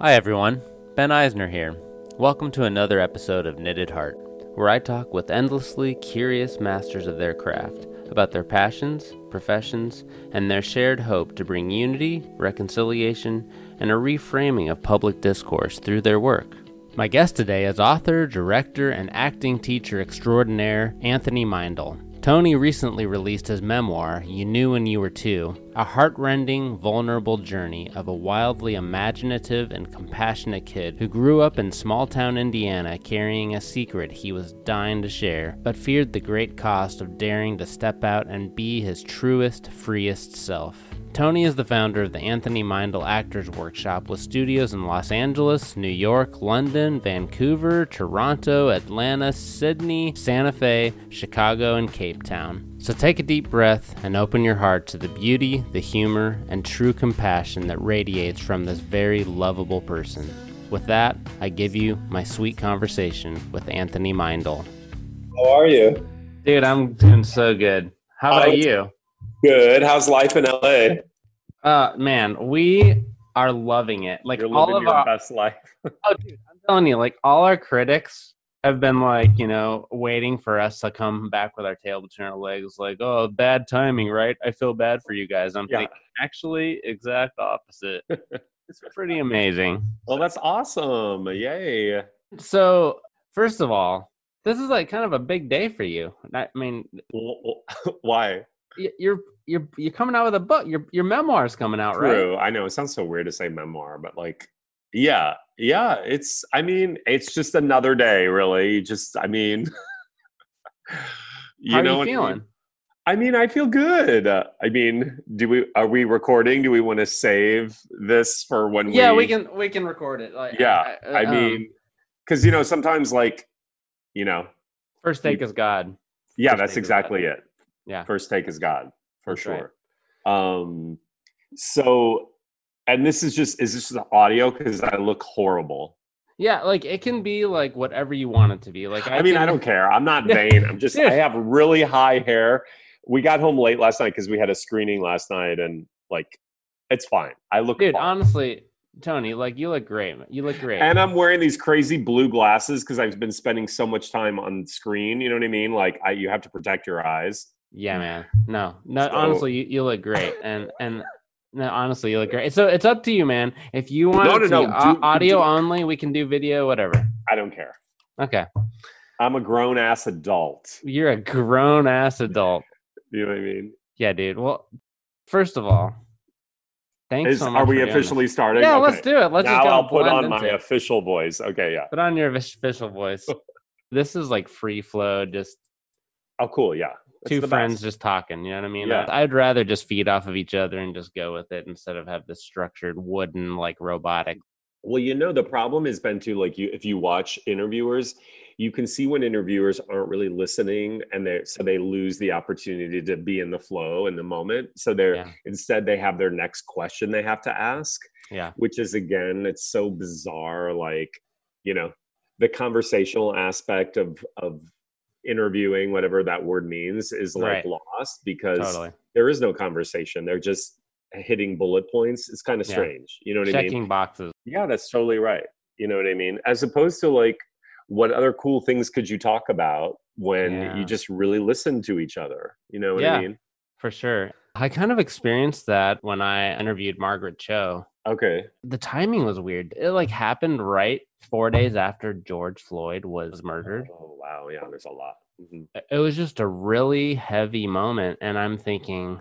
Hi, everyone. Ben Eisner here. Welcome to another episode of Knitted Heart, where I talk with endlessly curious masters of their craft about their passions, professions, and their shared hope to bring unity, reconciliation, and a reframing of public discourse through their work. My guest today is author, director, and acting teacher extraordinaire Anthony Meindl. Tony recently released his memoir, You Knew When You Were Two, a heartrending, vulnerable journey of a wildly imaginative and compassionate kid who grew up in small town Indiana carrying a secret he was dying to share, but feared the great cost of daring to step out and be his truest, freest self. Tony is the founder of the Anthony Meindl Actors Workshop with studios in Los Angeles, New York, London, Vancouver, Toronto, Atlanta, Sydney, Santa Fe, Chicago, and Cape Town. So take a deep breath and open your heart to the beauty, the humor, and true compassion that radiates from this very lovable person. With that, I give you my sweet conversation with Anthony Meindl. How are you? Dude, I'm doing so good. How about you? Good. How's life in LA? Uh, man, we are loving it. Like You're all of your our, best life. oh, dude, I'm telling you, like all our critics have been like, you know, waiting for us to come back with our tail between our legs. Like, oh, bad timing, right? I feel bad for you guys. I'm Yeah. thinking, actually, exact opposite. it's pretty amazing. Well, that's awesome. Yay. So, first of all, this is like kind of a big day for you. I mean, Why? You're you're you're coming out with a book. Your your memoir's coming out, right? True. I know it sounds so weird to say memoir, but like, yeah, yeah. It's. I mean, it's just another day, really. Just. I mean. How are know you I mean? feeling? I mean, I feel good. Uh, I mean, do we are we recording? Do we want to save this for when Yeah, we? we can we can record it. Like, Yeah, I um, mean, because you know sometimes like, you know, first take is God. yeah, First that's is exactly it. Yeah. First take is God for That's right. sure. Um, so, and this is just is this the audio because I look horrible. Yeah, like it can be like whatever you want it to be. Like I, I, mean, I don't care. I'm not vain. I'm just. I have really high hair. We got home late last night because we had a screening last night, and like, it's fine. I look dude. fine. Honestly, Tony, like you look great. man. You look great. And I'm wearing these crazy blue glasses because I've been spending so much time on screen. You know what I mean? Like, I, you have to protect your eyes. Yeah, mm. man. No, no. So- honestly, you, you look great. And and no, honestly, you look great. So it's up to you, man. If you want No, no, to no, do- audio do- only, we can do video, whatever. I don't care. Okay, I'm a grown ass adult. you're a grown ass adult. You know what I mean? Yeah, dude. Well, first of all, thanks Is, so much. are we for doing this. officially starting? Yeah, Okay. let's do it. Let's now I'll put on my it. official voice. Okay, yeah. Put on your official voice. this is like free flow, just Oh, cool. Yeah. Two friends best. just talking. You know what I mean? Yeah. I'd, rather just feed off of each other and just go with it instead of have this structured wooden like robotic. Well, you know, the problem has been to like you if you watch interviewers, you can see when interviewers aren't really listening and they so they lose the opportunity to be in the flow in the moment. So they're Yeah. instead they have their next question they have to ask. Yeah. which is again it's so bizarre like you know the conversational aspect of of interviewing whatever that word means is like Right. lost because Totally. there is no conversation they're just hitting bullet points it's kind of Yeah. strange you know what i Checking mean boxes. yeah that's totally right you know what i mean as opposed to like what other cool things could you talk about when Yeah. you just really listen to each other you know what Yeah. i mean For sure. I kind of experienced that when I interviewed Margaret Cho. Okay The timing was weird. It like happened right four days after George Floyd was murdered. oh wow yeah there's a lot Mhm. it was just a really heavy moment and i'm thinking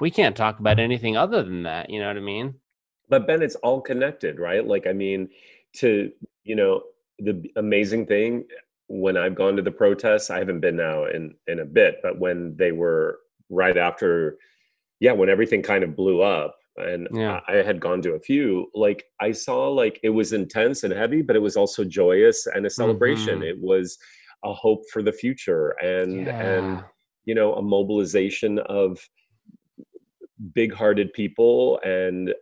we can't talk about anything other than that you know what i mean but ben it's all connected right like i mean to you know the amazing thing when i've gone to the protests i haven't been now in in a bit but when they were right after yeah when everything kind of blew up and Yeah. I, I had gone to a few like i saw like it was intense and heavy but it was also joyous and a celebration Mhm. it was a hope for the future and and you know a mobilization of big hearted people and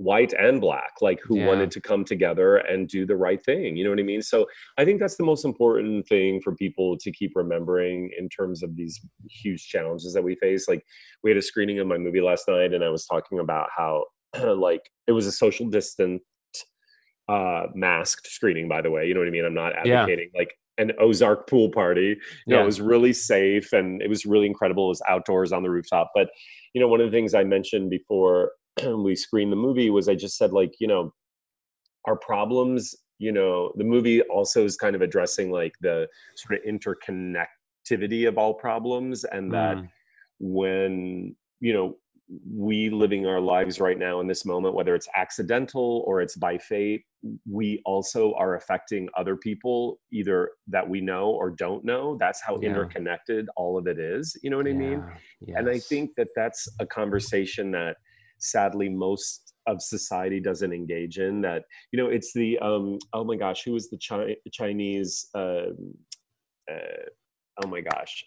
white and black like who Yeah. wanted to come together and do the right thing you know what i mean so i think that's the most important thing for people to keep remembering in terms of these huge challenges that we face like we had a screening of my movie last night and i was talking about how like it was a social distance uh masked screening by the way you know what i mean i'm not Yeah. advocating like an ozark pool party you know Yeah. it was really safe and it was really incredible it was outdoors on the rooftop but you know one of the things i mentioned before we screened the movie was i just said like you know our problems you know the movie also is kind of addressing like the sort of interconnectivity of all problems and that Mm. when you know we living our lives right now in this moment whether it's accidental or it's by fate we also are affecting other people either that we know or don't know that's how Yeah. interconnected all of it is you know what i mean Yeah, and i think that that's a conversation that sadly most of society doesn't engage in that you know it's the um oh my gosh who was the Chi- chinese um uh, oh my gosh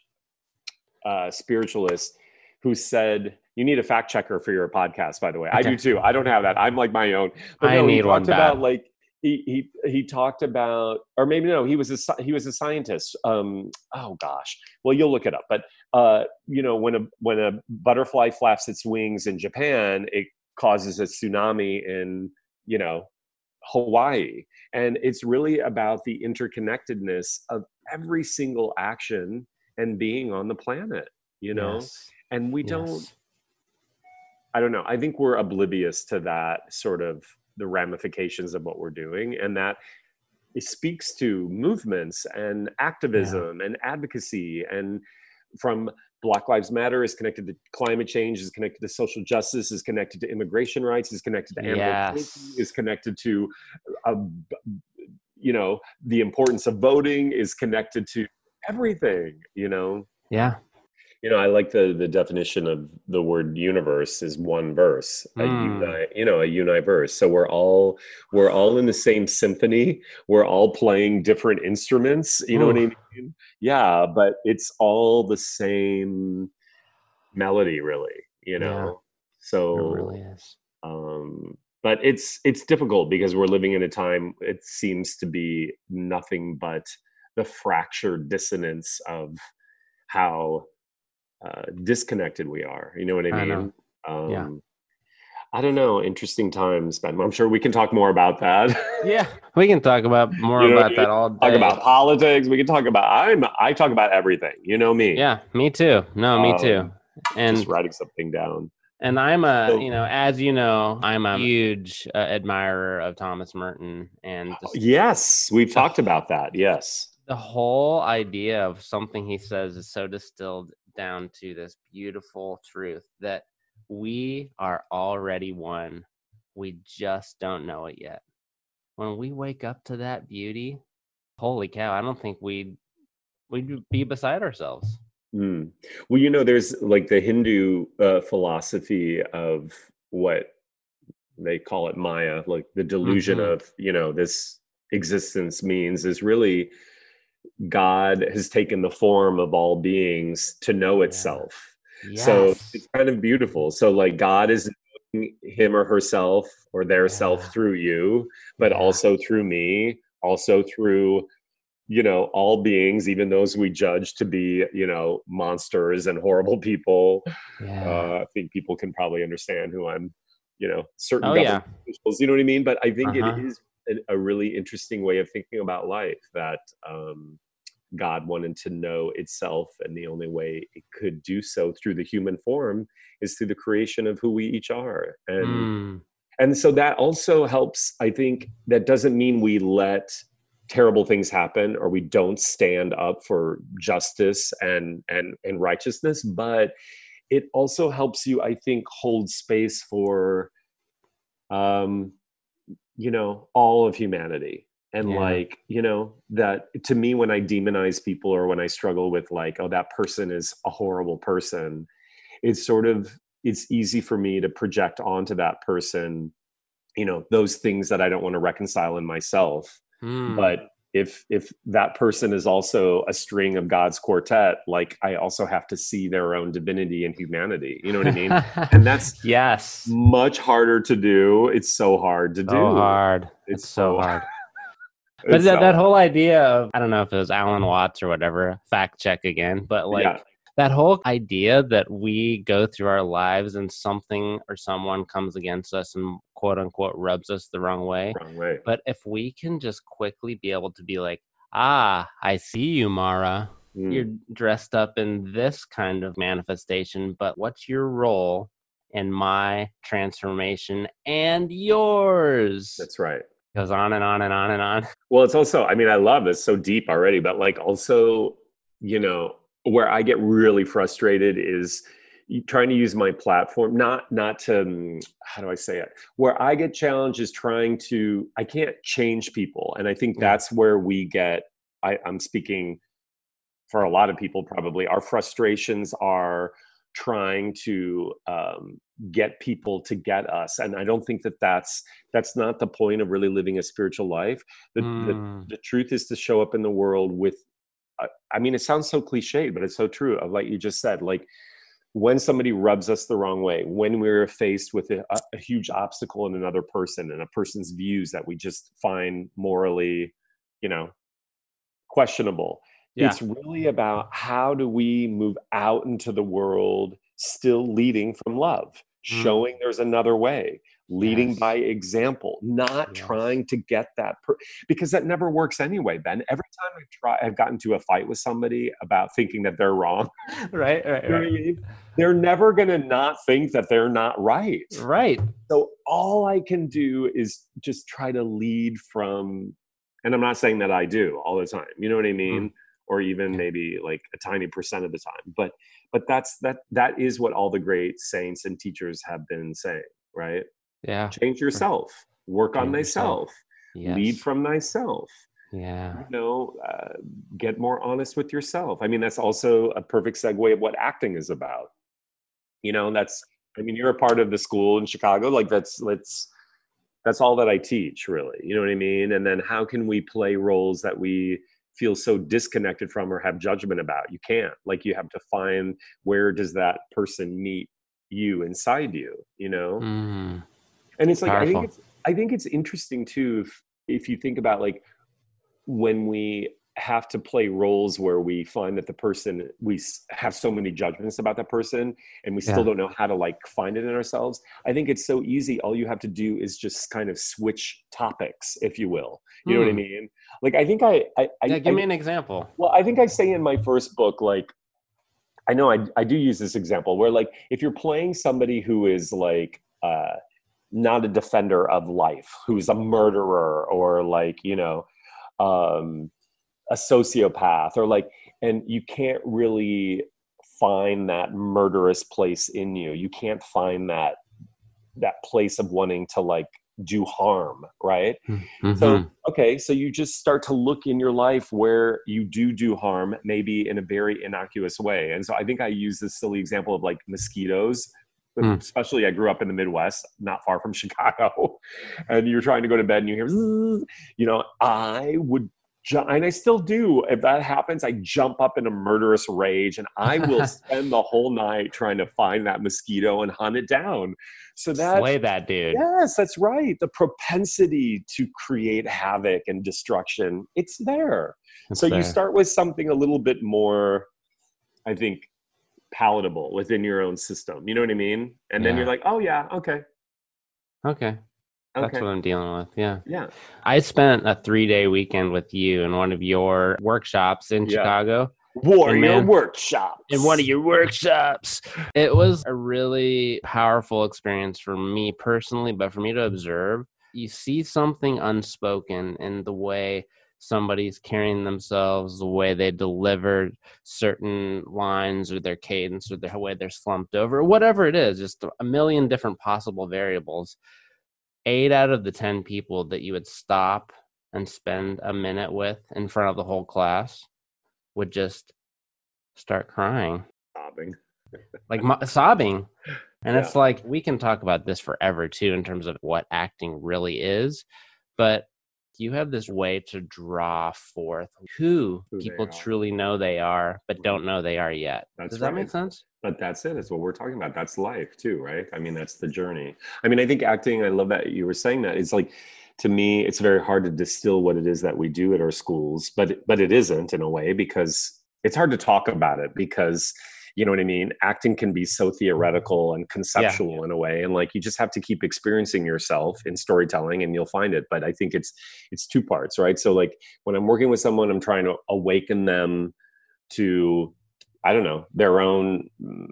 uh spiritualist who said you need a fact checker for your podcast by the way. I do too. I don't have that. I'm like my own. But I no, he need one talked about like he, he he talked about or maybe no he was a he was a scientist. Um oh gosh. Well you'll look it up. But uh you know when a when a butterfly flaps its wings in japan it causes a tsunami in you know hawaii and it's really about the interconnectedness of every single action and being on the planet you know Yes, and we don't. I don't know. I think we're oblivious to that sort of the ramifications of what we're doing, and that it speaks to movements and activism and advocacy, and from Black Lives Matter is connected to climate change, is connected to social justice, is connected to immigration rights, is connected to animal Yes. is connected to, uh, you know, the importance of voting, is connected to everything. You know, Yeah. You know, I like the the definition of the word universe is one verse, a Mm. uni, you know, a universe. So we're all we're all in the same symphony. We're all playing different instruments. You know what I mean? Yeah, but it's all the same melody, really. You Yeah. know. It So really is. um but it's it's difficult because we're living in a time it seems to be nothing but the fractured dissonance of how uh, disconnected we are you know what i I mean know. um Yeah. i don't know interesting times but i'm sure we can talk more about that Yeah, we can talk about more You know about that all day. talk about politics we can talk about i'm i talk about everything you know me Yeah, me too. No, me too. Um, And just writing something down and I'm a, So- you know, as you know, I'm a huge uh, admirer of Thomas Merton and just yes we've talked about that yes the whole idea of something he says is so distilled down to this beautiful truth that we are already one. We just don't know it yet. When we wake up to that beauty, holy cow, I don't think we'd we'd be beside ourselves. Mm. Well, you know, there's like the Hindu uh, philosophy of what they call it Maya, like the delusion Mhm. of, you know, this existence means is really God has taken the form of all beings to know Yeah. itself. Yes. So it's kind of beautiful. So, like, God is knowing him or herself or their Yeah. self through you, but Yeah. also through me, also through you know all beings even those we judge to be you know monsters and horrible people yeah. uh, i think people can probably understand who i'm you know certain Oh, government officials, you know what i mean but i think Uh-huh. it is a, really interesting way of thinking about life that um, god wanted to know itself and the only way it could do so through the human form is through the creation of who we each are. And Mm, and so that also helps i think that doesn't mean we let terrible things happen or we don't stand up for justice and and and righteousness but it also helps you i think hold space for um you know all of humanity and Yeah. like you know that to me when i demonize people or when i struggle with like oh that person is a horrible person it's sort of it's easy for me to project onto that person you know those things that i don't want to reconcile in myself mm. but if if that person is also a string of god's quartet like i also have to see their own divinity and humanity you know what i mean and that's yes. much harder to do it's so hard to do So hard. It's It's, so so- hard. But that, that whole idea of I don't know if it was Alan Watts or whatever, fact check again, but like Yeah. That whole idea that we go through our lives and something or someone comes against us and quote unquote rubs us the wrong way. Wrong way. But if we can just quickly be able to be like, ah, I see you, Mara. Mm. You're dressed up in this kind of manifestation, but what's your role in my transformation and yours? That's right. Goes on and on and on and on. Well, it's also, I mean, I love this so deep already, but like also, you know, where I get really frustrated is trying to use my platform not not to um, how do i say it? Where i get challenged is trying to i can't change people and i think that's where we get I, i'm speaking for a lot of people probably our frustrations are trying to um, get people to get us and i don't think that that's that's not the point of really living a spiritual life. The, Mm. the, the truth is to show up in the world with I- mean it sounds so cliche but it's so true of like you just said like when somebody rubs us the wrong way when we're faced with a, a huge obstacle in another person and a person's views that we just find morally you know questionable Yeah. it's really about how do we move out into the world still leading from love, Mm. showing there's another way, leading Yes. by example, not Yes. trying to get that per- because that never works anyway, Ben. Every time I've tried I've gotten to a fight with somebody about thinking that they're wrong, right, right, you know what I mean? they're never gonna not think that they're not right. Right. So all I can do is just try to lead from, and I'm not saying that I do all the time. You know what I mm-hmm. mean? Or even maybe like a tiny percent of the time. But but that's that that is what all the great saints and teachers have been saying, right? Yeah. Change yourself, work on Change yourself. thyself, Yes. lead from thyself. Yeah. You know, uh, get more honest with yourself. I mean, that's also a perfect segue of what acting is about. You know, that's I mean, you're a part of the school in Chicago. Like that's let's that's all that I teach, really. You know what I mean? And then how can we play roles that we feel so disconnected from or have judgment about? You can't. Like you have to find where does that person meet you inside you, you know? Mm. And it's like i think it's i think it's interesting too if, if you think about like when we have to play roles where we find that the person we have so many judgments about that person and we still Yeah. don't know how to like find it in ourselves i think it's so easy all you have to do is just kind of switch topics if you will you know what i Hmm. mean like i think i i, I give I- me an example. well, I think I say in my first book, like, I know I, I do use this example where, like, if you're playing somebody who is like uh, not a defender of life, who's a murderer or like, you know, um, a sociopath or like, and you can't really find that murderous place in you. You can't find that that place of wanting to like do harm, right? Mhm. So, okay, so you just start to look in your life where you do do harm, maybe in a very innocuous way. And so I think I use this silly example of like mosquitoes. Hmm. Especially, I grew up in the Midwest, not far from Chicago, and you're trying to go to bed and you hear, "Zzz," you know, I would, and I still do. If that happens, I jump up in a murderous rage and I will spend the whole night trying to find that mosquito and hunt it down. So that Slay that dude. Yes, that's right. The propensity to create havoc and destruction, it's there. It's so there. you start with something a little bit more, I think, palatable within your own system. You know what I mean? And then you're like, oh, yeah, okay. Okay. That's Okay. what I'm dealing with. Yeah. Yeah. I spent a three day weekend with you in one of your workshops in Yeah. Chicago. Warrior man- workshop. in one of your workshops. It was a really powerful experience for me personally, but for me to observe, you see something unspoken in the way somebody's carrying themselves, the way they delivered certain lines or their cadence or the way they're slumped over, whatever it is, just a million different possible variables. Eight out of the 10 people that you would stop and spend a minute with in front of the whole class would just start crying Sobbing. like mo- sobbing and Yeah. it's like we can talk about this forever too in terms of what acting really is but you have this way to draw forth who, Who people truly know they are but don't know they are yet That's does that make sense But that's it. It's what we're talking about. That's life too, right? I mean, that's the journey. I mean, I think acting, I love that you were saying that. It's like to me, it's very hard to distill what it is that we do at our schools, but but it isn't in a way because it's hard to talk about it because you know what i mean acting can be so theoretical and conceptual yeah. in a way and like you just have to keep experiencing yourself in storytelling and you'll find it but i think it's it's two parts right so like when i'm working with someone i'm trying to awaken them to i don't know their own mm,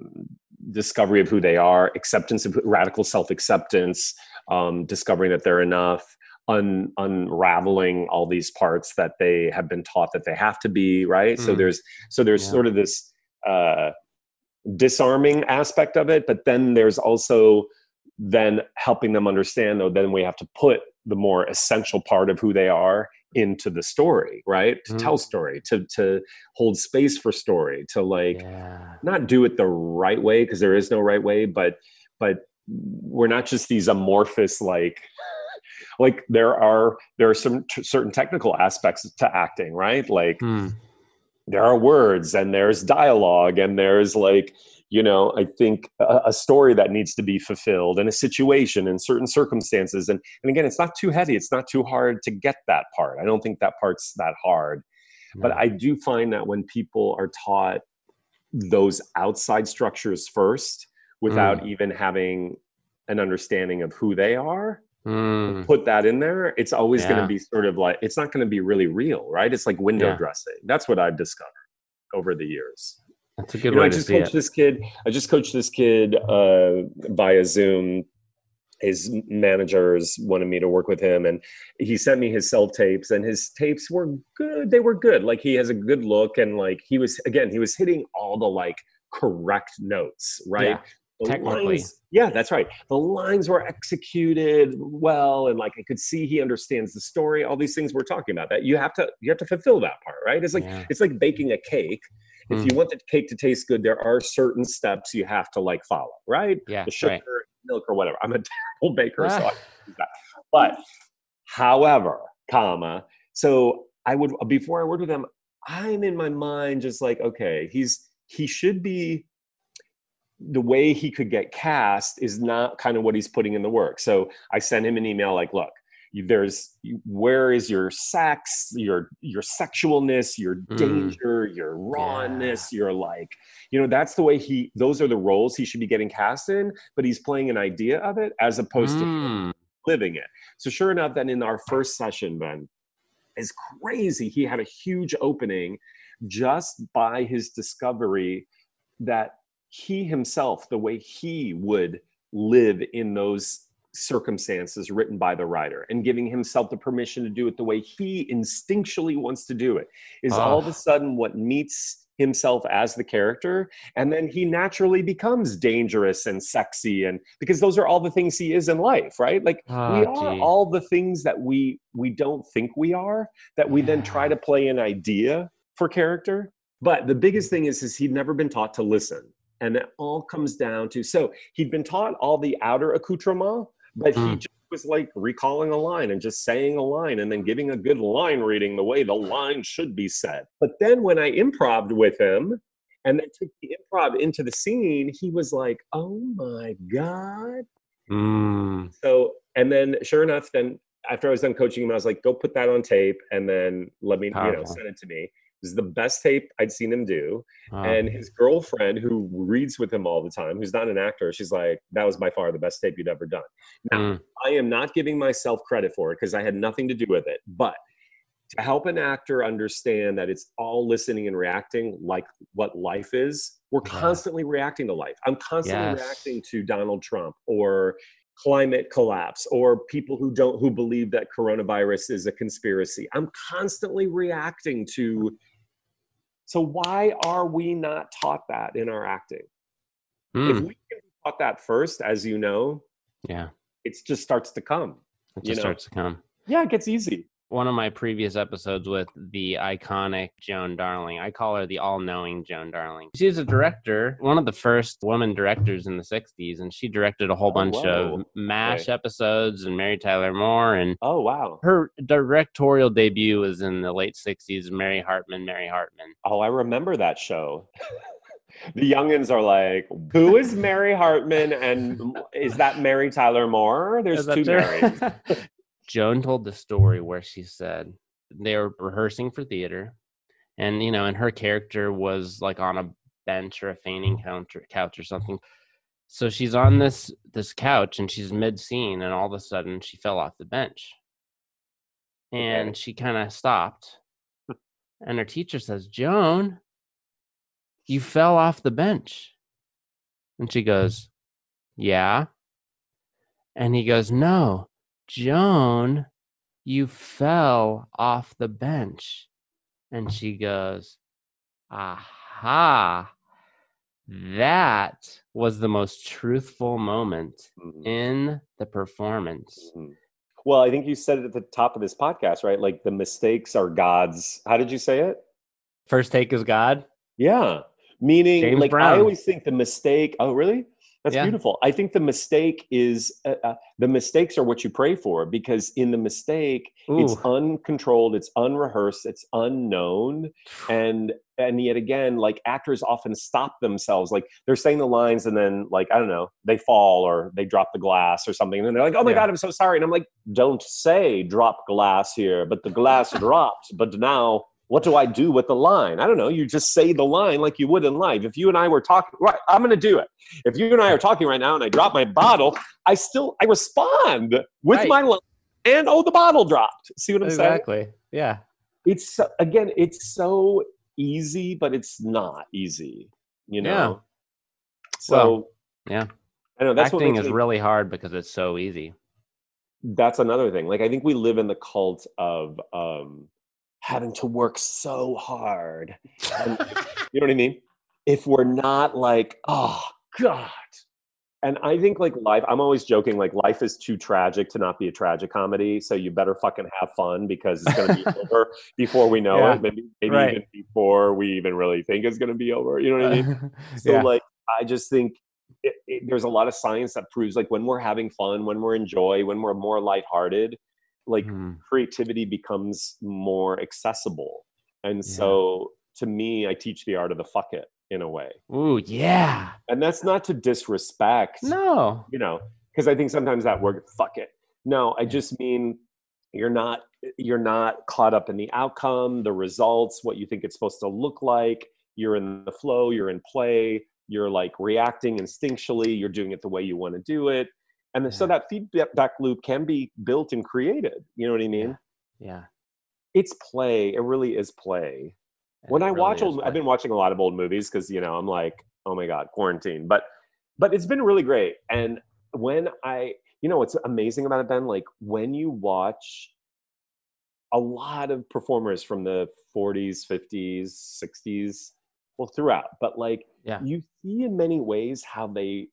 discovery of who they are acceptance of radical self-acceptance um, discovering that they're enough un, unraveling all these parts that they have been taught that they have to be right mm. so there's so there's yeah. sort of this uh, disarming aspect of it but then there's also then helping them understand though then we have to put the more essential part of who they are into the story right to mm. tell story to to hold space for story to like yeah. not do it the right way because there is no right way but but we're not just these amorphous like like there are there are some t- certain technical aspects to acting right like mm. There are words and there's dialogue and there's like you know i think a, a, story that needs to be fulfilled and a situation in certain circumstances. And and again it's not too heavy. It's not too hard to get that part. I don't think that part's that hard. But i do find that when people are taught those outside structures first without mm. even having an understanding of who they are mm. put that in there it's always yeah. going to be sort of like it's not going to be really real right it's like window yeah. dressing that's what i've discovered over the years that's a good you know, I just coached it. this kid. I just coached this kid uh, via Zoom. His managers wanted me to work with him, and he sent me his self tapes. And his tapes were good. They were good. Like he has a good look, and like he was again, he was hitting all the like correct notes, right? Yeah. Technically. Lines, yeah, that's right. The lines were executed well, and like I could see he understands the story. All these things we're talking about that you have to you have to fulfill that part, right? It's like yeah. it's like baking a cake if mm. you want the cake to taste good, there are certain steps you have to like follow, right? Yeah. The sugar, right. milk, or whatever. I'm a terrible baker, so I that. But however, comma, so I would before I worked with him, I'm in my mind just like, okay, he's he should be the way he could get cast is not kind of what he's putting in the work. So I sent him an email like, look, there's where is your sex your your sexualness your mm. danger your rawness yeah. your like you know that's the way he those are the roles he should be getting cast in but he's playing an idea of it as opposed mm. to living it so sure enough then in our first session Ben, is crazy he had a huge opening just by his discovery that he himself the way he would live in those circumstances written by the writer and giving himself the permission to do it the way he instinctually wants to do it is all of a ah. sudden what meets himself as the character. And then he naturally becomes dangerous and sexy and because those are all the things he is in life right? Like oh, we are all the things that we we don't think we are that we yeah. then try to play an idea for character. But the biggest thing is is he'd never been taught to listen and it all comes down to so he'd been taught all the outer accoutrement but mm. he just was like recalling a line and just saying a line and then giving a good line reading the way the line should be said. But then when I improved with him and then took the improv into the scene, he was like, oh my God. Mm. So, and then sure enough, then after I was done coaching him, I was like, go put that on tape and then let me, Powerful. you know, send it to me. This is the best tape I'd seen him do. And his girlfriend, who reads with him all the time, who's not an actor, she's like, that was by far the best tape you'd ever done. Now, mm. I am not giving myself credit for it because I had nothing to do with it. But to help an actor understand that it's all listening and reacting like what life is, we're yeah. constantly reacting to life. I'm constantly yes. reacting to Donald Trump or climate collapse or people who don't who believe that coronavirus is a conspiracy i'm constantly reacting to so why are we not taught that in our acting? Mm. If hmm. we can be taught that first, as you know, yeah, it just starts to come. It just know? starts to come. Yeah, it gets easy one of my previous episodes with the iconic Joan Darling. I call her the all knowing Joan Darling. She's a director, one of the first woman directors in the 60s, and she directed a whole oh, bunch whoa. of MASH right. episodes and Mary Tyler Moore. And oh, wow. Her directorial debut was in the late 60s, Mary Hartman, Mary Hartman. Oh, I remember that show. the youngins are like, "Who is Mary Hartman, and is that Mary Tyler Moore?" There's two Marys. Joan told the story where she said they were rehearsing for theater, and you know, and her character was like on a bench or a fainting couch or, couch or something. So she's on this this couch and she's mid scene, and all of a sudden she fell off the bench, and she kind of stopped, and her teacher says, "Joan, you fell off the bench," and she goes, "Yeah," and he goes, "No, Joan, you fell off the bench," and she goes, "Aha." That was the most truthful moment Mhm. in the performance. Mhm. Well, I think you said it at the top of this podcast, right? Like the mistakes are God's. How did you say it? First take is God. Yeah. Meaning, James like, I always think the mistake, oh, really? That's Yeah. beautiful. I think the mistake is uh, uh, the mistakes are what you pray for because in the mistake, it's uncontrolled, it's unrehearsed, it's unknown. And and yet again, like actors often stop themselves. Like they're saying the lines and then, like, I don't know, they fall or they drop the glass or something. And then they're like, oh my Yeah. God, I'm so sorry. And I'm like, don't say drop glass here, but the glass dropped. But now what do I do with the line? I don't know. You just say the line like you would in life. If you and I were talking, right, I'm going to do it. If you and I are talking right now and I drop my bottle, I still, I respond with Right. my line and, oh, the bottle dropped. See what I'm saying? Exactly. Yeah. It's, so, again, it's so easy, but it's not easy, you know? Yeah. So, Well, yeah. I know that's Acting is me- really hard because it's so easy. that's another thing. Like I think we live in the cult of um having to work so hard. And, you know what I mean? If we're not like, oh God. And I think like life, I'm always joking, like life is too tragic to not be a tragic comedy. So you better fucking have fun because it's gonna be over before we know Yeah. it. Maybe maybe Right. even before we even really think it's gonna be over. You know what I mean? So yeah. like I just think it, it, there's a lot of science that proves like when we're having fun, when we're in joy, when we're more lighthearted, like Mm, creativity becomes more accessible. And Yeah. so to me, I teach the art of the fuck it in a way. Ooh, yeah. And that's not to disrespect, No. you know, because I think sometimes that word fuck it. No, I just mean you're not you're not caught up in the outcome, the results, what you think it's supposed to look like. You're in the flow, you're in play, you're like reacting instinctually, you're doing it the way you want to do it. And so that feedback loop can be built and created. You know what I mean? Yeah. It's play. It really is play. When I really watch old, I've been watching a lot of old movies because you know I'm like, oh my god, quarantine. But but it's been really great. And when I, you know, what's amazing about it, Ben, like when you watch a lot of performers from the 40s, 50s, 60s, well, throughout, but like Yeah. you see in many ways how they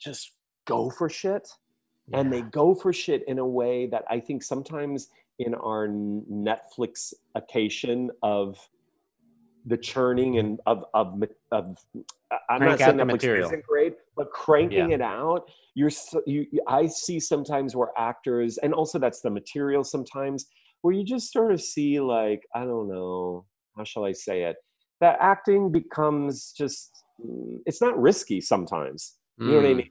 just go for shit and they go for shit in a way that I think sometimes in our Netflix occasion of the churning and of of of I'm Crank not saying the Netflix material. isn't great, but cranking Yeah. it out, you're so, you, I see sometimes where actors and also that's the material sometimes where you just sort of see like I don't know how shall I say it that acting becomes just mm, it's not risky sometimes. You know what I Mm, mean?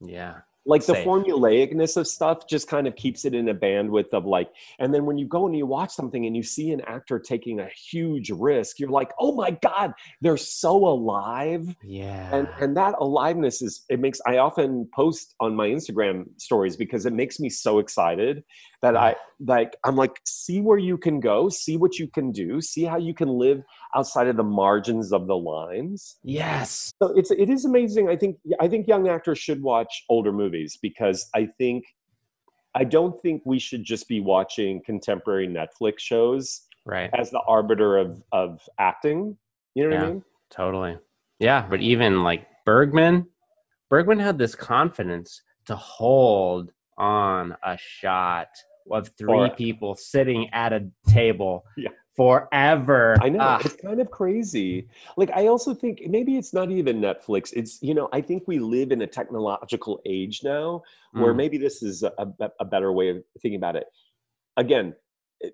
Yeah. like the formulaicness of stuff just kind of keeps it in a bandwidth of like and then when you go and you watch something and you see an actor taking a huge risk you're like oh my god they're so alive Yeah. and and that aliveness is it makes i often post on my instagram stories because it makes me so excited that i like i'm like see where you can go see what you can do see how you can live outside of the margins of the lines yes. so it's it is amazing. I think I think young actors should watch older movies because I think I don't think we should just be watching contemporary Netflix shows Right. as the arbiter of of acting. You know what I mean? Totally. Yeah, but even like Bergman, Bergman had this confidence to hold on a shot of three Or- people sitting at a table Yeah. forever. I know Ah, it's kind of crazy. Like I also think maybe it's not even Netflix. It's you know I think we live in a technological age now where mm, maybe this is a, a- a better way of thinking about it. Again,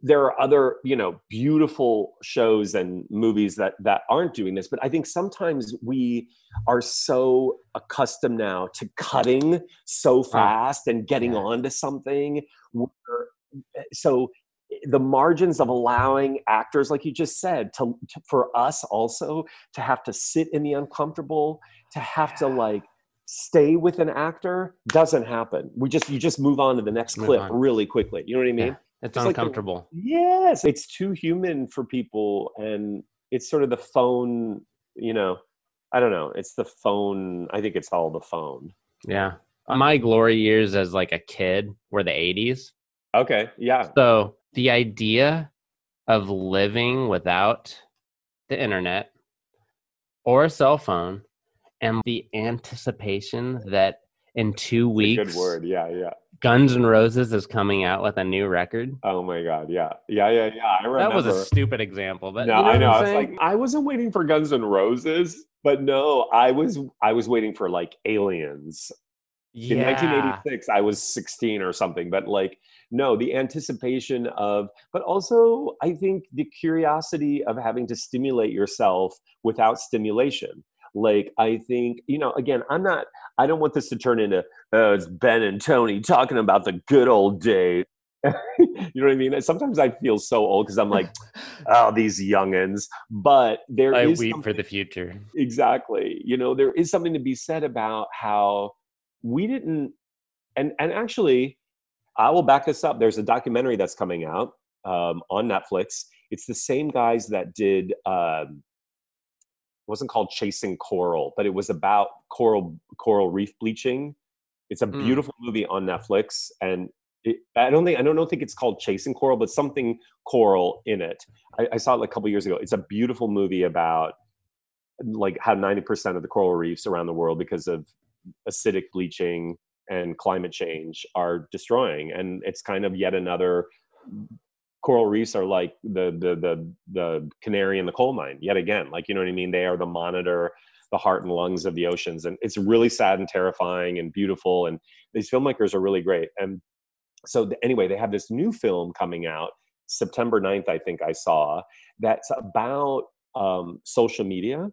there are other you know beautiful shows and movies that that aren't doing this, but I think sometimes we are so accustomed now to cutting so fast and getting Yeah. onto something. So the margins of allowing actors like you just said to, to, for us also to have to sit in the uncomfortable to have to like stay with an actor doesn't happen we just you just move on to the next move clip on. really quickly you know what i mean yeah, it's, it's uncomfortable. Like, yes it's too human for people and it's sort of the phone you know i don't know it's the phone i think it's all the phone. Yeah. Uh, My glory years as like a kid were the 80s okay yeah. So the idea of living without the internet or a cell phone and the anticipation that in two weeks good word. Yeah yeah. Guns n' roses is coming out with a new record. Oh my god yeah. Yeah yeah yeah i remember that was a stupid example but no you know i know. I was like i wasn't waiting for guns n' roses but no i was i was waiting for like aliens. Yeah. in 1986 i was 16 or something but like no the anticipation of but also i think the curiosity of having to stimulate yourself without stimulation like i think you know again i'm not i don't want this to turn into oh, it's ben and tony talking about the good old days you know what I mean? Sometimes I feel so old because I'm like, oh, these youngins. But there I is weep for the future. Exactly. You know, there is something to be said about how we didn't, and and actually, I will back this up. There's a documentary that's coming out um, on Netflix. It's the same guys that did. Um, wasn't called Chasing Coral, but it was about coral coral reef bleaching. It's a mm. beautiful mm. movie on Netflix, and it, I don't think I don't, think it's called Chasing Coral, but something coral in it. I, I saw it like a couple years ago. It's a beautiful movie about like how ninety percent of the coral reefs around the world, because of acidic bleaching and climate change are destroying and it's kind of yet another coral reefs are like the the the the canary in the coal mine yet again like you know what i mean they are the monitor the heart and lungs of the oceans and it's really sad and terrifying and beautiful and these filmmakers are really great and so anyway they have this new film coming out september 9th i think i saw that's about um, social media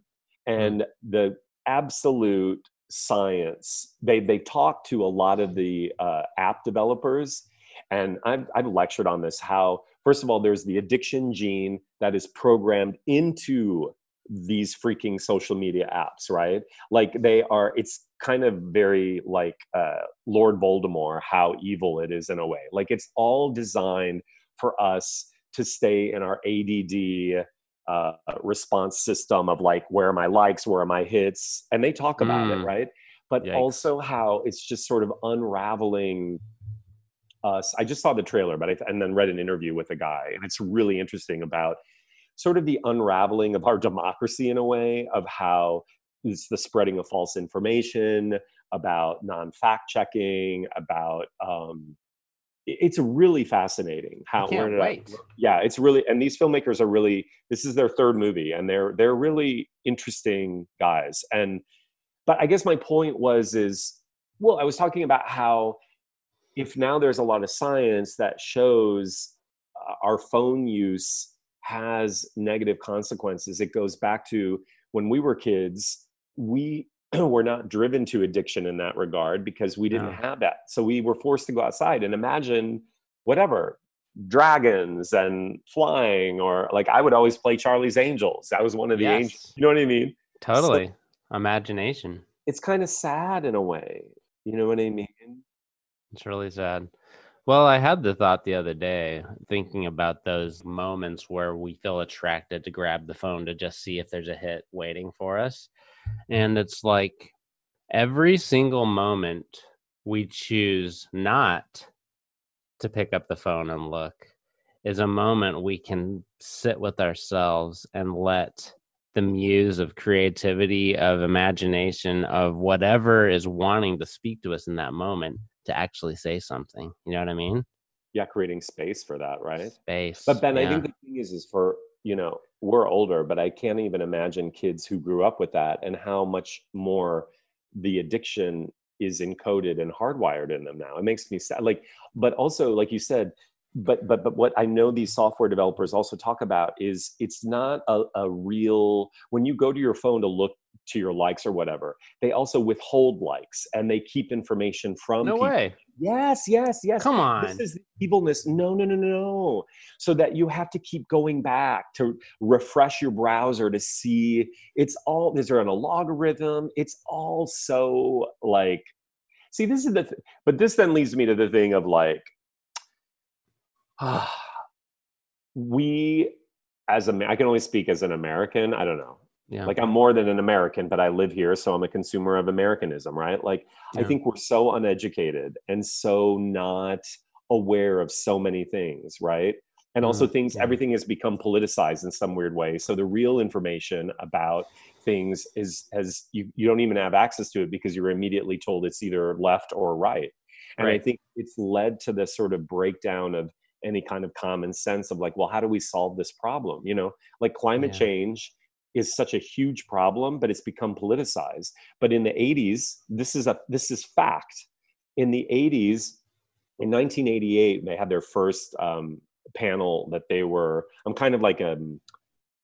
hmm. and the absolute science. They they talk to a lot of the uh, app developers, and I've I've lectured on this. How first of all, there's the addiction gene that is programmed into these freaking social media apps, right? Like they are. It's kind of very like uh, Lord Voldemort, how evil it is in a way. Like it's all designed for us to stay in our ADD uh, response system of like where are my likes where are my hits and they talk about mm. it right but Yikes. also how it's just sort of unraveling us i just saw the trailer but I, and then read an interview with a guy and it's really interesting about sort of the unraveling of our democracy in a way of how it's the spreading of false information about non-fact checking about um, it's really fascinating how can't wait. yeah it's really and these filmmakers are really this is their third movie and they're they're really interesting guys and but i guess my point was is well i was talking about how if now there's a lot of science that shows uh, our phone use has negative consequences it goes back to when we were kids we were not driven to addiction in that regard because we didn't no. have that. So we were forced to go outside and imagine whatever dragons and flying or like I would always play Charlie's Angels. That was one of the yes. angels. You know what I mean? Totally. So Imagination. It's kind of sad in a way. You know what I mean? It's really sad. Well, I had the thought the other day thinking about those moments where we feel attracted to grab the phone to just see if there's a hit waiting for us. And it's like every single moment we choose not to pick up the phone and look is a moment we can sit with ourselves and let the muse of creativity, of imagination, of whatever is wanting to speak to us in that moment to actually say something. You know what I mean? Yeah, creating space for that, right? Space. But Ben, yeah. I think the thing is, is for you know, we're older, but I can't even imagine kids who grew up with that and how much more the addiction is encoded and hardwired in them now. It makes me sad. Like, but also, like you said, but but but what I know these software developers also talk about is it's not a, a real when you go to your phone to look to your likes or whatever they also withhold likes and they keep information from no people. way. yes yes yes Come on. this is evilness no no no no no so that you have to keep going back to refresh your browser to see it's all is there an algorithm it's all so like see this is the th- but this then leads me to the thing of like we as a i can only speak as an american i don't know yeah. like i'm more than an american but i live here so i'm a consumer of americanism right? Like i think we're so uneducated and so not aware of so many things right? And also Mm, things yeah. everything has become politicized in some weird way. So the real information about things is has you, you don't even have access to it because you're immediately told it's either left or right. And i think it's led to this sort of breakdown of any kind of common sense of like well how do we solve this problem? You know like climate Yeah. change is such a huge problem but it's become politicized. But in the 80s this is a this is fact. In the 80s in 1988 they had their first um, panel that they were i'm kind of like um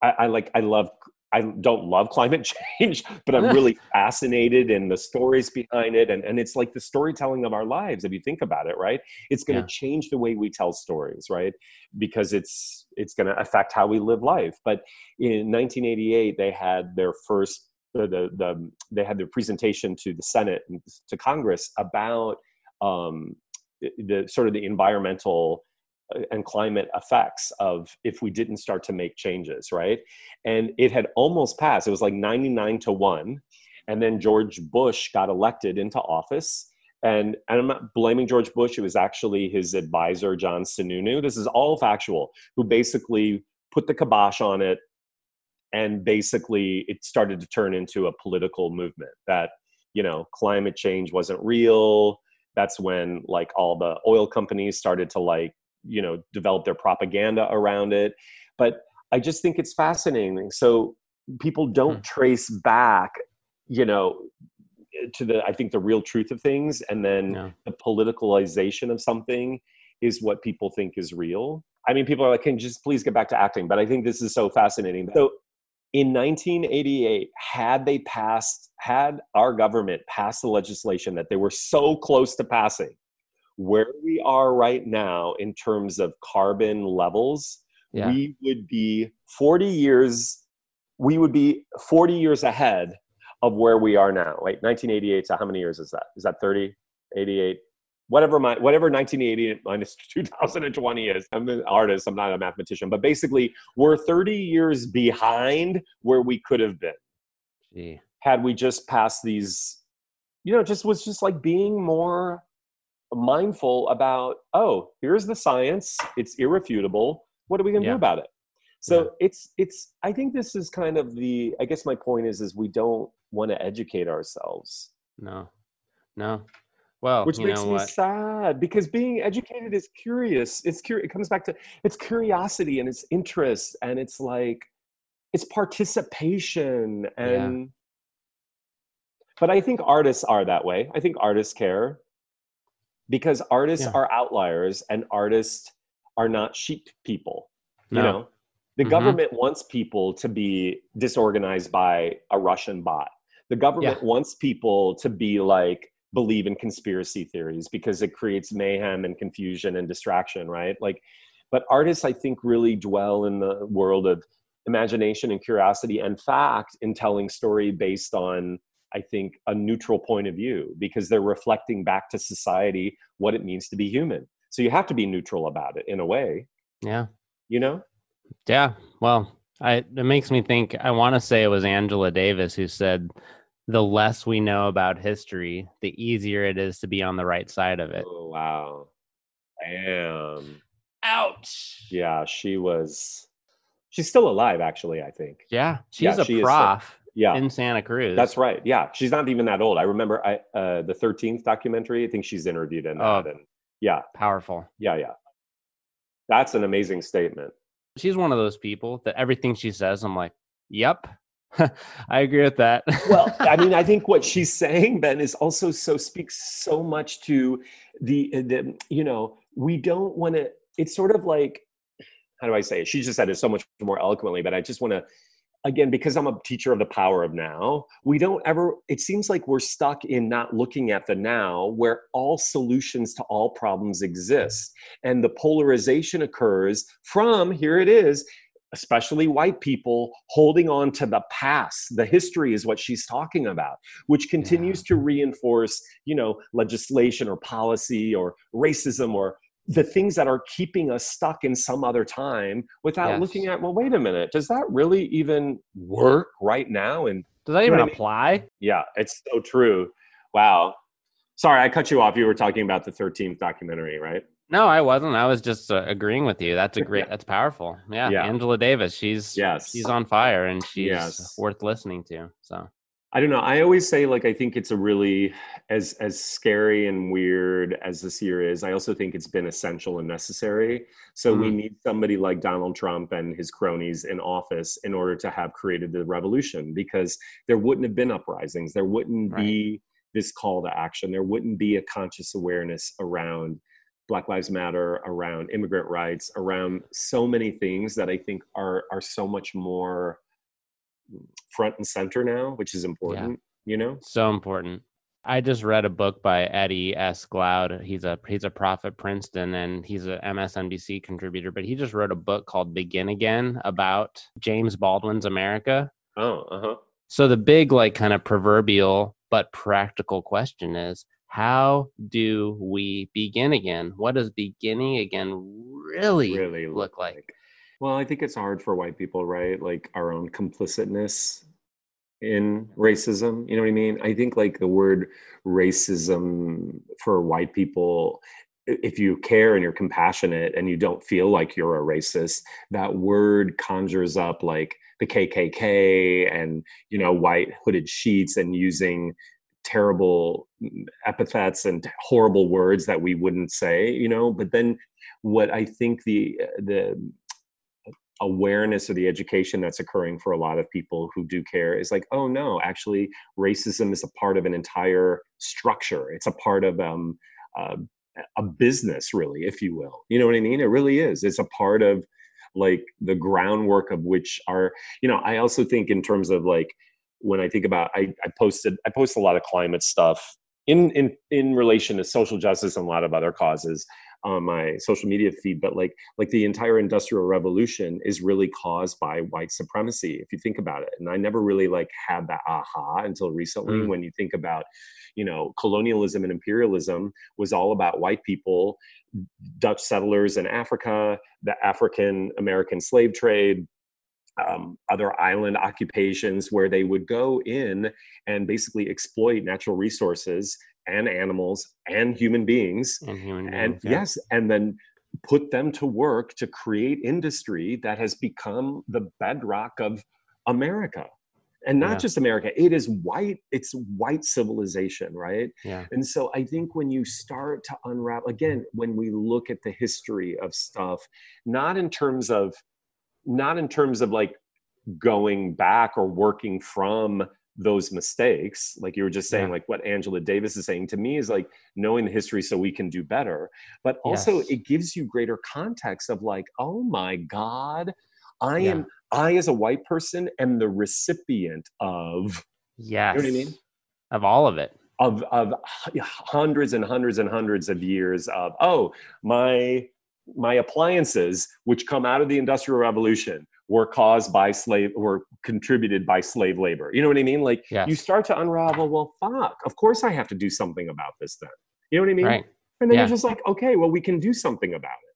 I, I like i love i don't love climate change but i'm really fascinated in the stories behind it and, and it's like the storytelling of our lives if you think about it right? It's going to Yeah. change the way we tell stories right? Because it's it's going to affect how we live life. But in 1988 they had their first the, the, the they had their presentation to the senate and to congress about um, the, the sort of the environmental and climate effects of if we didn't start to make changes right? And it had almost passed. It was like 99 to 1 and then george bush got elected into office. And, and i'm not blaming george bush. It was actually his advisor john sununu. This is all factual who basically put the kibosh on it. And basically it started to turn into a political movement that you know climate change wasn't real. That's when like all the oil companies started to like you know develop their propaganda around it. But i just think it's fascinating. So people don't Hmm. trace back you know to the i think the real truth of things and then Yeah. the politicalization of something is what people think is real. I mean people are like can you just please get back to acting? But i think this is so fascinating. So in 1988 had they passed had our government passed the legislation that they were so close to passing where we are right now in terms of carbon levels Yeah. we would be 40 years we would be 40 years ahead of where we are now. Wait 1988 so how many years is that? Is that 30 88 whatever my whatever 1988 minus 2020 is. I'm an artist i'm not a mathematician but basically we're 30 years behind where we could have been. Gee. had we just passed these you know just was just like being more mindful about oh here's the science it's irrefutable what are we going to Yeah. do about it so Yeah. it's it's i think this is kind of the i guess my point is is we don't want to educate ourselves No. No. Well, which makes me what? sad because being educated is curious it's cur- it comes back to it's curiosity and it's interest and it's like it's participation and but i think artists are that way i think artists care because artists Yeah. are outliers and artists are not sheep people you know? The Mhm. government wants people to be disorganized by a russian bot. The government wants people to be like believe in conspiracy theories because it creates mayhem and confusion and distraction right? Like but artists i think really dwell in the world of imagination and curiosity and fact in telling story based on i think a neutral point of view because they're reflecting back to society what it means to be human so you have to be neutral about it in a way Yeah. you know Yeah. Well, I it makes me think I want to say it was Angela Davis who said the less we know about history, the easier it is to be on the right side of it. oh wow damn Ouch. yeah she was she's still alive actually i think Yeah. She's Yeah, a she prof yeah in Santa Cruz. That's right. Yeah, she's not even that old. I remember I uh, the Thirteenth documentary. I think she's interviewed in Oh. that. And yeah, Powerful. yeah, yeah. That's an amazing statement. She's one of those people that everything she says, I'm like, yep. I agree with that. Well, I mean, I think what she's saying, Ben, is also so speaks so much to the, uh, the you know, we don't want to. It's sort of like, how do I say it? She just said it so much more eloquently, but I just want to again because i'm a teacher of the power of now we don't ever it seems like we're stuck in not looking at the now where all solutions to all problems exist and the polarization occurs from here it is especially white people holding on to the past the history is what she's talking about which continues yeah. to reinforce you know legislation or policy or racism or the things that are keeping us stuck in some other time without yes. looking at well wait a minute does that really even work right now and does that even apply I mean? yeah it's so true wow sorry i cut you off you were talking about the 13th documentary right no, I wasn't. I was just uh, agreeing with you. That's a great. That's powerful. Yeah, yeah. Angela Davis. She's yes. She's on fire, and she's yes. worth listening to. So I don't know. I always say like I think it's a really as as scary and weird as this year is. I also think it's been essential and necessary. So mm-hmm. we need somebody like Donald Trump and his cronies in office in order to have created the revolution because there wouldn't have been uprisings. There wouldn't right. be this call to action. There wouldn't be a conscious awareness around Black Lives Matter, around immigrant rights, around so many things that I think are are so much more front and center now, which is important. Yeah. You know, so important. I just read a book by Eddie S. Glaude. He's a he's a prof at Princeton and he's a MSNBC contributor. But he just wrote a book called Begin Again about James Baldwin's America. Oh, uh huh. So the big like kind of proverbial but practical question is how do we begin again? What does beginning again really, really look like? like? Well, I think it's hard for white people, right? Like our own complicitness in racism. You know what I mean? I think like the word racism for white people, if you care and you're compassionate and you don't feel like you're a racist, that word conjures up like the KKK and, you know, white hooded sheets and using terrible epithets and horrible words that we wouldn't say you know but then what i think the uh, the awareness or the education that's occurring for a lot of people who do care is like oh no actually racism is a part of an entire structure. It's a part of um, uh, a business really if you will. You know what i mean? It really is. It's a part of like the groundwork of which are you know i also think in terms of like when I think about I, I posted I post a lot of climate stuff in in in relation to social justice and a lot of other causes on my social media feed but like like the entire industrial revolution is really caused by white supremacy if you think about it and i never really like had that aha until recently mm. when you think about you know colonialism and imperialism was all about white people dutch settlers in africa the african american slave trade um, other island occupations where they would go in and basically exploit natural resources and animals and human beings and, human and yeah. yes and then put them to work to create industry that has become the bedrock of america and not yeah. just america it is white it's white civilization right yeah and so i think when you start to unravel again when we look at the history of stuff not in terms of not in terms of like going back or working from those mistakes like you were just saying yeah. like what angela davis is saying to me is like knowing the history so we can do better but also yes. it gives you greater context of like oh my god i yeah. am i as a white person am the recipient of yes you know what i mean of all of it of of hundreds and hundreds and hundreds of years of oh my my appliances, which come out of the Industrial Revolution, were caused by slave, were contributed by slave labor. You know what I mean? Like yes. you start to unravel. Well, fuck. Of course, I have to do something about this. Then you know what I mean? Right. And then yeah. you're just like, okay, well, we can do something about it.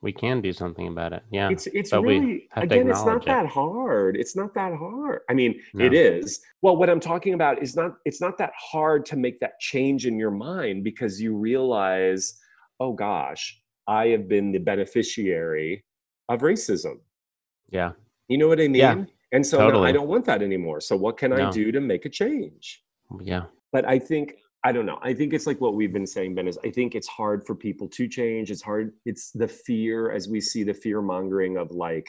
We can do something about it. Yeah. It's it's but really again, it's not it. that hard. It's not that hard. I mean, no. it is. Well, what I'm talking about is not. It's not that hard to make that change in your mind because you realize, oh gosh, I have been the beneficiary of racism. Yeah. You know what I mean? Yeah, and so totally. no, I don't want that anymore. So what can no. I do to make a change? Yeah. But I think I don't know. I think it's like what we've been saying, Ben, is I think it's hard for people to change. It's hard. It's the fear as we see the fear mongering of like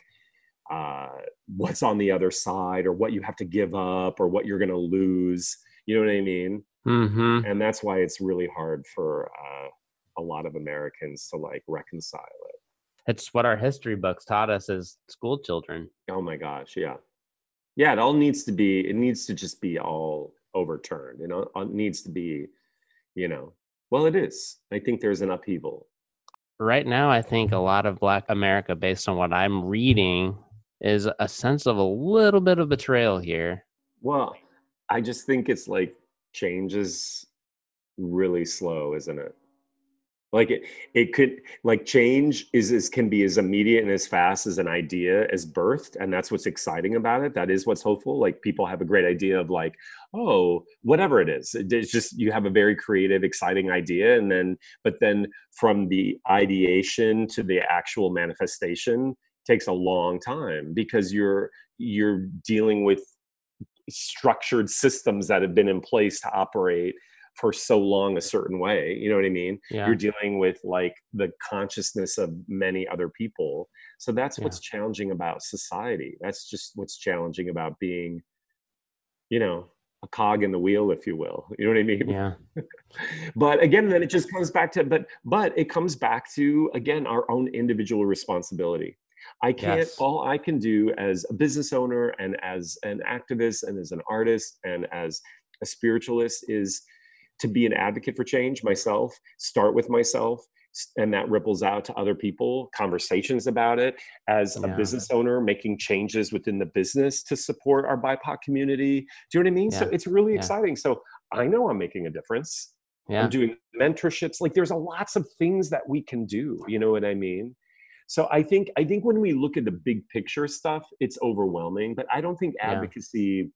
uh, what's on the other side or what you have to give up or what you're going to lose. You know what I mean? Mm-hmm. And that's why it's really hard for uh, a lot of Americans to like reconcile it. It's what our history books taught us as school children. Oh my gosh, yeah. yeah it all needs to be it needs to just be all overturned you know it needs to be you know. Well it is. I think there's an upheaval. Right now i think a lot of black america based on what i'm reading is a sense of a little bit of betrayal here. Well i just think it's like change is really slow isn't it like it it could like change is, is can be as immediate and as fast as an idea is birthed and that's what's exciting about it. That is what's hopeful. Like people have a great idea of like oh whatever it is. It's just you have a very creative exciting idea and then but then from the ideation to the actual manifestation takes a long time because you're you're dealing with structured systems that have been in place to operate for so long a certain way you know what i mean? Yeah. you're dealing with like the consciousness of many other people. So that's yeah. what's challenging about society. That's just what's challenging about being you know a cog in the wheel if you will. You know what i mean? Yeah. But again then it just comes back to but but it comes back to again our own individual responsibility. I can't, yes. all I can do as a business owner and as an activist and as an artist and as a spiritualist is to be an advocate for change myself, start with myself, and that ripples out to other people, conversations about it. As a yeah. business owner, making changes within the business to support our BIPOC community. Do you know what I mean? Yeah. So it's really yeah. exciting. So I know I'm making a difference. I'm doing mentorships. Like there's a lots of things that we can do. You know what I mean? So I think I think when we look at the big picture stuff, it's overwhelming. But I don't think advocacy.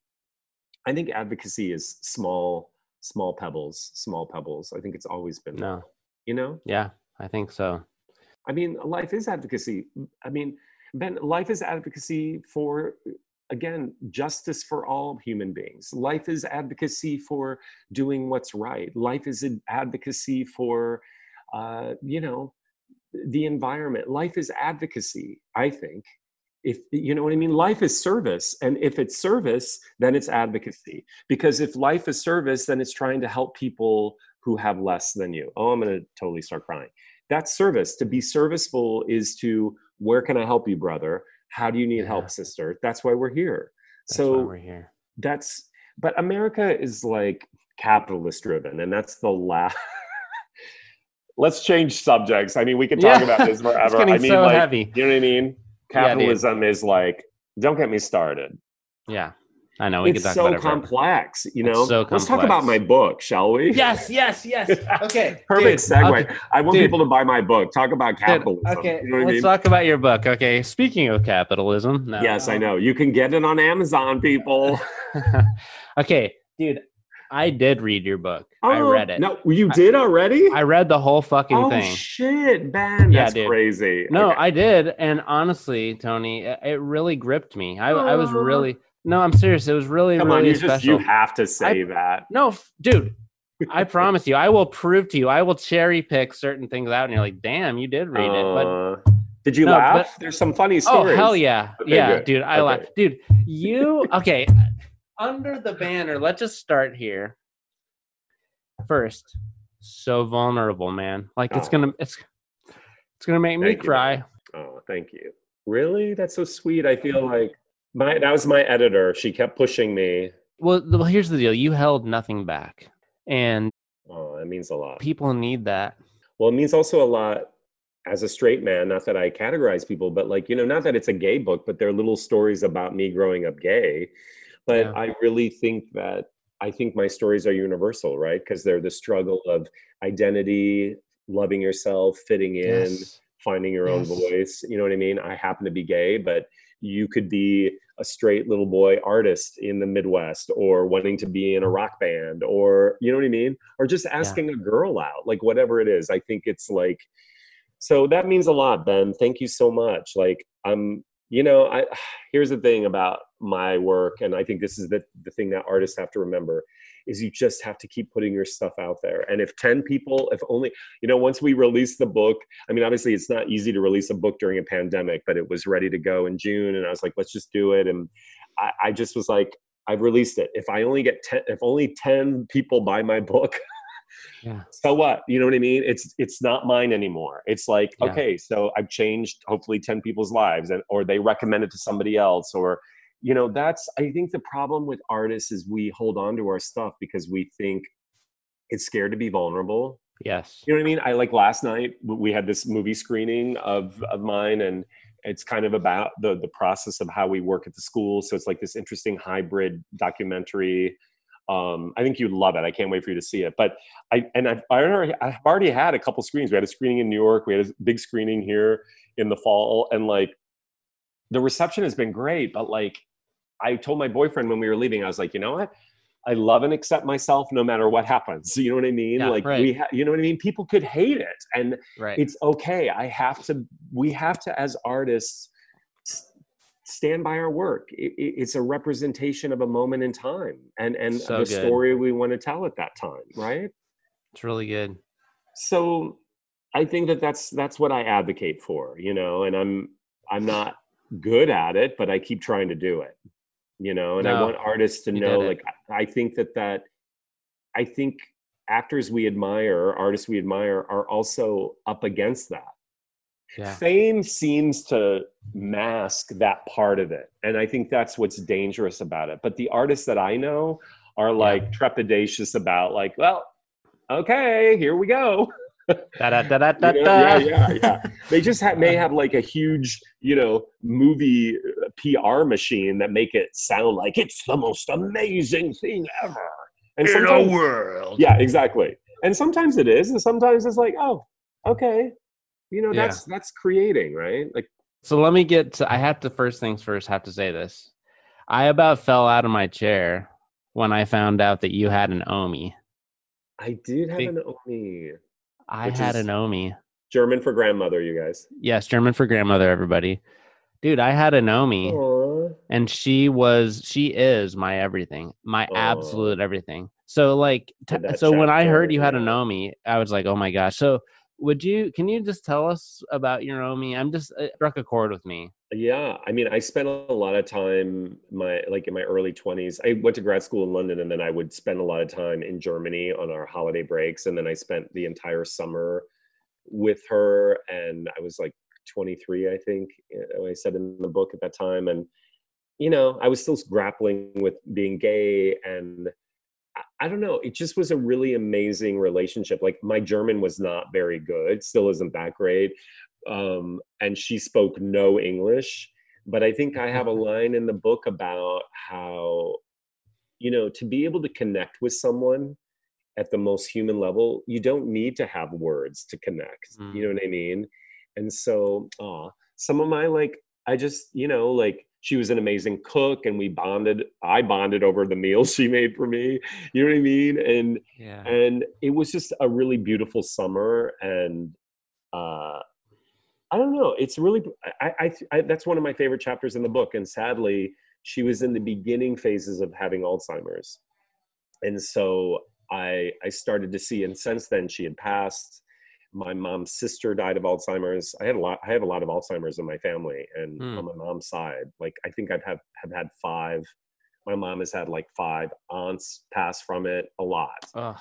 I think advocacy is small small pebbles, small pebbles. I think it's always been. No. You know? Yeah, I think so. I mean, life is advocacy. I mean, Ben, life is advocacy for again justice for all human beings life is advocacy for doing what's right life is an advocacy for uh, you know the environment life is advocacy i think if you know what i mean? Life is service and if it's service then it's advocacy. Because if life is service then it's trying to help people who have less than you. Oh i'm going to totally start crying. That's service. To be serviceful is to where can i help you brother? How do you need yeah. help sister? That's why we're here. That's so we're here. that's but america is like capitalist driven and that's the last let's change subjects. I mean we could talk yeah. about this forever. i mean so like heavy. you know what i mean capitalism yeah, is like don't get me started yeah I know we it's can talk so about complex, you know. so complex. Let's talk about my book, shall we? Yes, yes, yes. Okay, perfect dude, segue. Okay. I want dude. people to buy my book. Talk about capitalism. Dude, okay, you know let's I mean? talk about your book. Okay, speaking of capitalism, no, yes, I know you can get it on Amazon, people. okay, dude, I did read your book. Oh, I read it. No, you did already? I read the whole fucking thing. oh, thing. shit, man. Yeah, that's dude. crazy. No, okay. I did. And honestly, Tony, it really gripped me. I, I was really no, I'm serious. It was really, Come really on, you special. Just, you have to say I, that. No, dude. I promise you, I will prove to you. I will cherry pick certain things out, and you're like, "Damn, you did read uh, it." But uh, did you no, laugh? But, There's some funny stories. Oh hell yeah, okay, yeah, good. dude. I okay. laugh, dude. You okay? Under the banner, let's just start here first. So vulnerable, man. Like it's oh. gonna it's it's gonna make me cry. Oh, thank you. Really? That's so sweet. I feel like my that was my editor. She kept pushing me. Well, well here's the deal. You held nothing back. And oh, that means a lot. People need that. Well, it means also a lot as a straight man, not that I categorize people, but like, you know, not that it's a gay book, but they're little stories about me growing up gay. But yeah. I really think that I think my stories are universal, right? Because they're the struggle of identity, loving yourself, fitting in, yes. finding your yes. own voice. You know what I mean? I happen to be gay, but you could be a straight little boy artist in the Midwest or wanting to be in a rock band or, you know what I mean? Or just asking yeah. a girl out, like whatever it is. I think it's like, so that means a lot, Ben. Thank you so much. Like, I'm you know i here's the thing about my work and i think this is the, the thing that artists have to remember is you just have to keep putting your stuff out there. And if 10 people if only you know once we release the book i mean obviously it's not easy to release a book during a pandemic but it was ready to go in june and i was like let's just do it. And i, I just was like i've released it. If i only get 10 if only 10 people buy my book yeah. so what? You know what i mean? It's it's not mine anymore. It's like yeah. okay so i've changed hopefully 10 people's lives and or they recommend it to somebody else or you know that's i think the problem with artists is we hold on to our stuff because we think it's scared to be vulnerable Yes. you know what i mean i like last night we had this movie screening of of mine and it's kind of about the the process of how we work at the school so it's like this interesting hybrid documentary um, I think you'd love it. I can't wait for you to see it. But I and I've, I already, I've already had a couple screens. We had a screening in New York. We had a big screening here in the fall, and like the reception has been great. But like I told my boyfriend when we were leaving, I was like, you know what? I love and accept myself no matter what happens. You know what I mean? Yeah, like right. we, ha- you know what I mean? People could hate it, and Right. it's okay. I have to. We have to, as artists, stand by our work. It, it- it's a representation of a moment in time, and and So the good. story we want to tell at that time, right? It's really good. So, I think that that's that's what I advocate for. You know, and I'm I'm not good at it, but I keep trying to do it. You know, and I want artists to know, like I I think that that I think actors we admire, artists we admire, are also up against that. Yeah. Fame seems to mask that part of it. And I think that's what's dangerous about it. But the artists that I know are like trepidatious about, like, well, okay, here we go. Da, da, da, da, da, You know? yeah, yeah, yeah. They just have, may have like a huge, you know, movie PR machine that make it sound like it's the most amazing thing ever. And sometimes, world. yeah, exactly. And sometimes it is, and sometimes it's like, oh, okay, you know, Yeah. that's that's creating, right? Like, So let me get to, I have to first things first have to say this. I about fell out of my chair when I found out that you had an Omi. I did have an Omi, I had an Omi. German for grandmother, you guys. Yes, German for grandmother, everybody. Dude, I had a Omi Aw. and she was she is my everything, my Aw. absolute everything. So like t- so when I heard you had a yeah. Omi, I was like, "Oh my gosh." So would you can you just tell us about your Omi? I'm just struck a chord with me. Yeah, I mean, I spent a lot of time my like in my early 20s. I went to grad school in London and then I would spend a lot of time in Germany on our holiday breaks and then I spent the entire summer with her and I was like 23, I think. uh, I said in the book at that time and you know, I was still grappling with being gay and I- I don't know, it just was a really amazing relationship. Like my German was not very good, still isn't that great um, and she spoke no English. But I think I have a line in the book about how, you know, to be able to connect with someone at the most human level, you don't need to have words to connect. You know what I mean? And so, aw, some of my like, I just, you know, like she was an amazing cook and we bonded. I bonded over the meals she made for me. You know what I mean? And Yeah. and it was just a really beautiful summer and uh i don't know it's really I, I i that's one of my favorite chapters in the book and sadly she was in the beginning phases of having alzheimer's and so i i started to see and since then she had passed my mom's sister died of alzheimer's. I had a lot i have a lot of alzheimer's in my family and Hmm. on my mom's side. Like i think i've have, have had five. My mom has had like five aunts pass from it a lot. Ugh,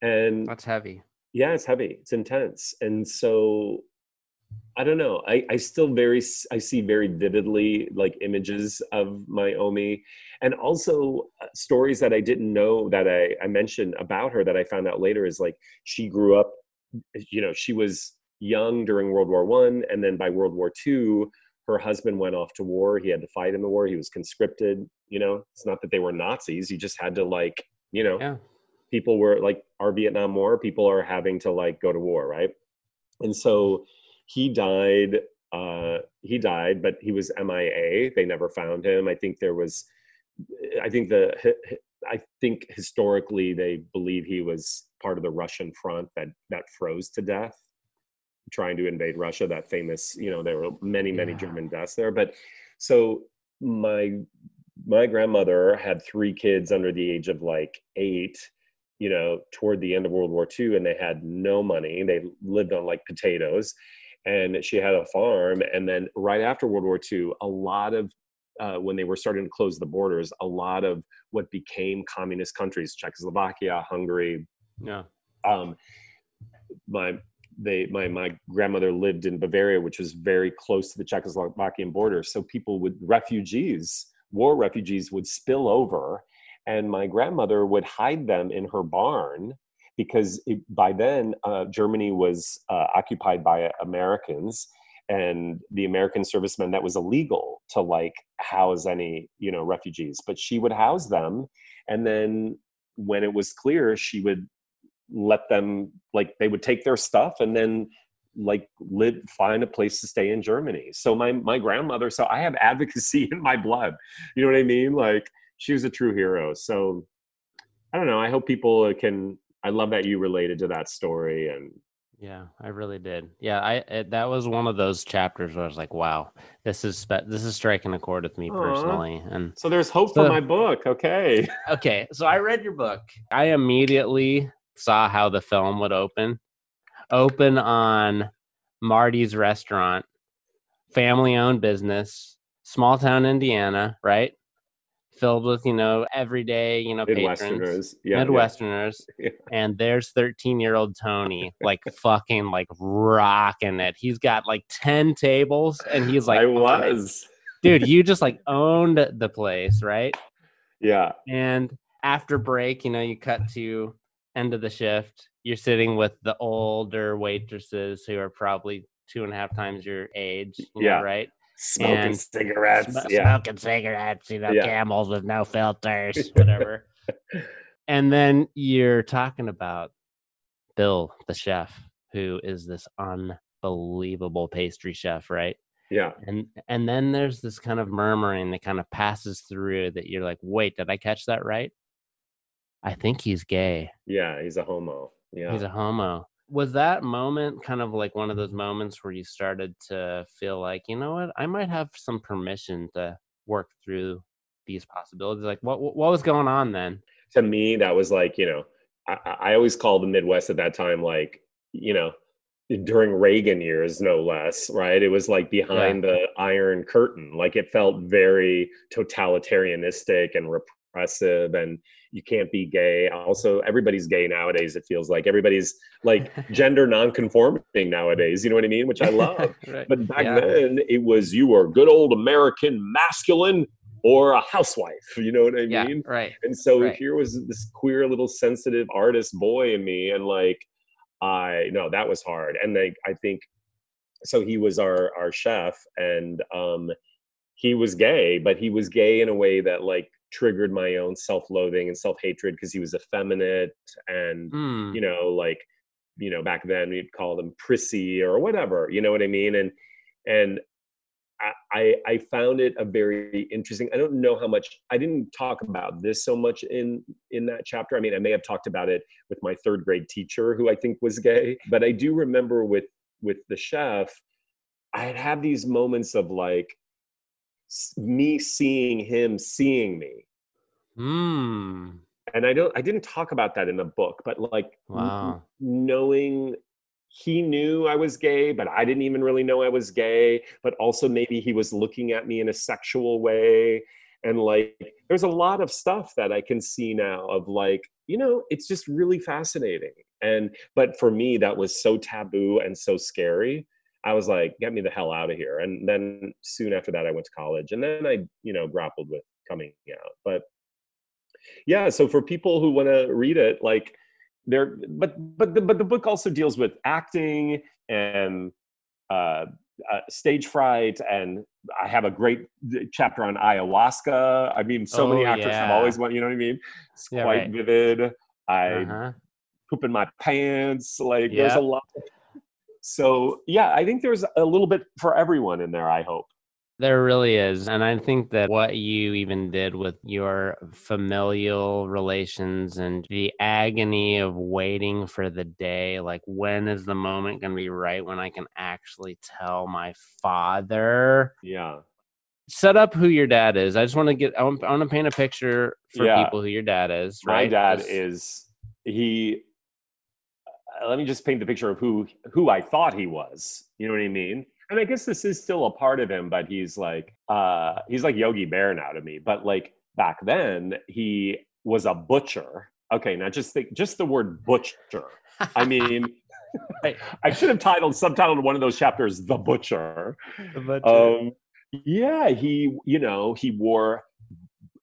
and that's heavy. yeah it's heavy. It's intense. And so i don't know. I i still very I see very vividly like images of my omi. And also uh, stories that i didn't know that i i mentioned about her that i found out later is like she grew up you know she was young during world war one and then by world war two her husband went off to war he had to fight in the war he was conscripted you know it's not that they were nazis you just had to like you know Yeah. people were like our Vietnam War, people are having to like go to war, right? And so he died. Uh, he died, but he was MIA. They never found him. I think there was. I think the. I think historically they believe he was part of the Russian front that that froze to death, trying to invade Russia. That famous, you know, there were many many Yeah. German deaths there. But so my my grandmother had three kids under the age of like eight you know, toward the end of World War II, and they had no money. They lived on like potatoes, and she had a farm. And then right after World War II, a lot of uh, when they were starting to close the borders, a lot of what became communist countries, Czechoslovakia, Hungary, Yeah. um, my they my my grandmother lived in Bavaria, which was very close to the Czechoslovakian border. So people would refugees war refugees would spill over and my grandmother would hide them in her barn because it, by then uh, Germany was uh, occupied by Americans and the American servicemen that was illegal to like house any you know refugees but she would house them and then when it was clear she would let them like they would take their stuff and then like live find a place to stay in Germany. So my my grandmother, so I have advocacy in my blood. You know what I mean? Like she was a true hero. So I don't know. I hope people can. I love that you related to that story and. Yeah, I really did. Yeah, I it, that was one of those chapters where I was like, "Wow, this is this is striking a chord with me Aww. personally." And so there's hope so, for my book. Okay. okay, so I read your book. I immediately saw how the film would open. Open on Marty's restaurant, family owned business, small town Indiana, right? Filled with, you know, everyday, you know, Midwesterners. Patrons, yeah, Midwesterners. Yeah. And there's 13 year old Tony, like fucking like rocking it. He's got like 10 tables and he's like, I was. Dude, you just like owned the place, right? Yeah. And after break, you know, you cut to end of the shift, you're sitting with the mm-hmm. older waitresses who are probably two and a half times your age, you yeah. know, right? Smoking and cigarettes, sm- yeah. smoking cigarettes, you know, yeah. camels with no filters, whatever. and then you're talking about Bill, the chef, who is this unbelievable pastry chef, right? Yeah. And and then there's this kind of murmuring that kind of passes through that you're like, wait, did I catch that right? I think he's gay. Yeah, he's a homo. Yeah. He's a homo. Was that moment kind of like one of those moments where you started to feel like, you know what, I might have some permission to work through these possibilities? Like, what what was going on then? To me, that was like, you know, I, I always call the Midwest at that time like, you know, during Reagan years, no less, right? It was like behind yeah. the Iron Curtain. Like it felt very totalitarianistic and repressive and you can't be gay also everybody's gay nowadays it feels like everybody's like gender non-conforming nowadays you know what i mean which i love right. but back yeah. then it was you were good old american masculine or a housewife you know what i yeah, mean right and so right. here was this queer little sensitive artist boy in me and like i no that was hard and like i think so he was our our chef and um he was gay but he was gay in a way that like triggered my own self-loathing and self-hatred because he was effeminate and mm. you know like you know back then we'd call them prissy or whatever you know what i mean and and I, I found it a very interesting. I don't know how much I didn't talk about this so much in in that chapter. I mean, I may have talked about it with my third grade teacher, who I think was gay, but I do remember with with the chef, I'd have these moments of like, me seeing him seeing me. Hmm. And I don't I didn't talk about that in the book, but like wow. knowing he knew I was gay, but I didn't even really know I was gay, but also maybe he was looking at me in a sexual way and like there's a lot of stuff that I can see now of like, you know, it's just really fascinating. And but for me that was so taboo and so scary I was like, get me the hell out of here. And then soon after that, I went to college and then I, you know, grappled with coming out. But yeah, so for people who want to read it, like there, but, but, the, but the book also deals with acting and uh, uh, stage fright. And I have a great chapter on ayahuasca. I mean, so oh, many actors yeah. have always want, you know what I mean? It's yeah, quite right. vivid. I uh-huh. poop in my pants. Like there's a lot so yeah i think there's a little bit for everyone in there i hope there really is. And I think that what you even did with your familial relations and the agony of waiting for the day like, when is the moment going to be right when I can actually tell my father? Yeah. Set up who your dad is. I just want to get, I want, I want to paint a picture for yeah. people who your dad is. Right? My dad just, is, he let me just paint the picture of who who I thought he was. You know what I mean? And I guess this is still a part of him, but he's like uh he's like Yogi Bear now to me. But like back then, he was a butcher. Okay, now just think just the word butcher. I mean I, I, should have titled subtitled one of those chapters "The Butcher." The butcher. Um, yeah, he you know he wore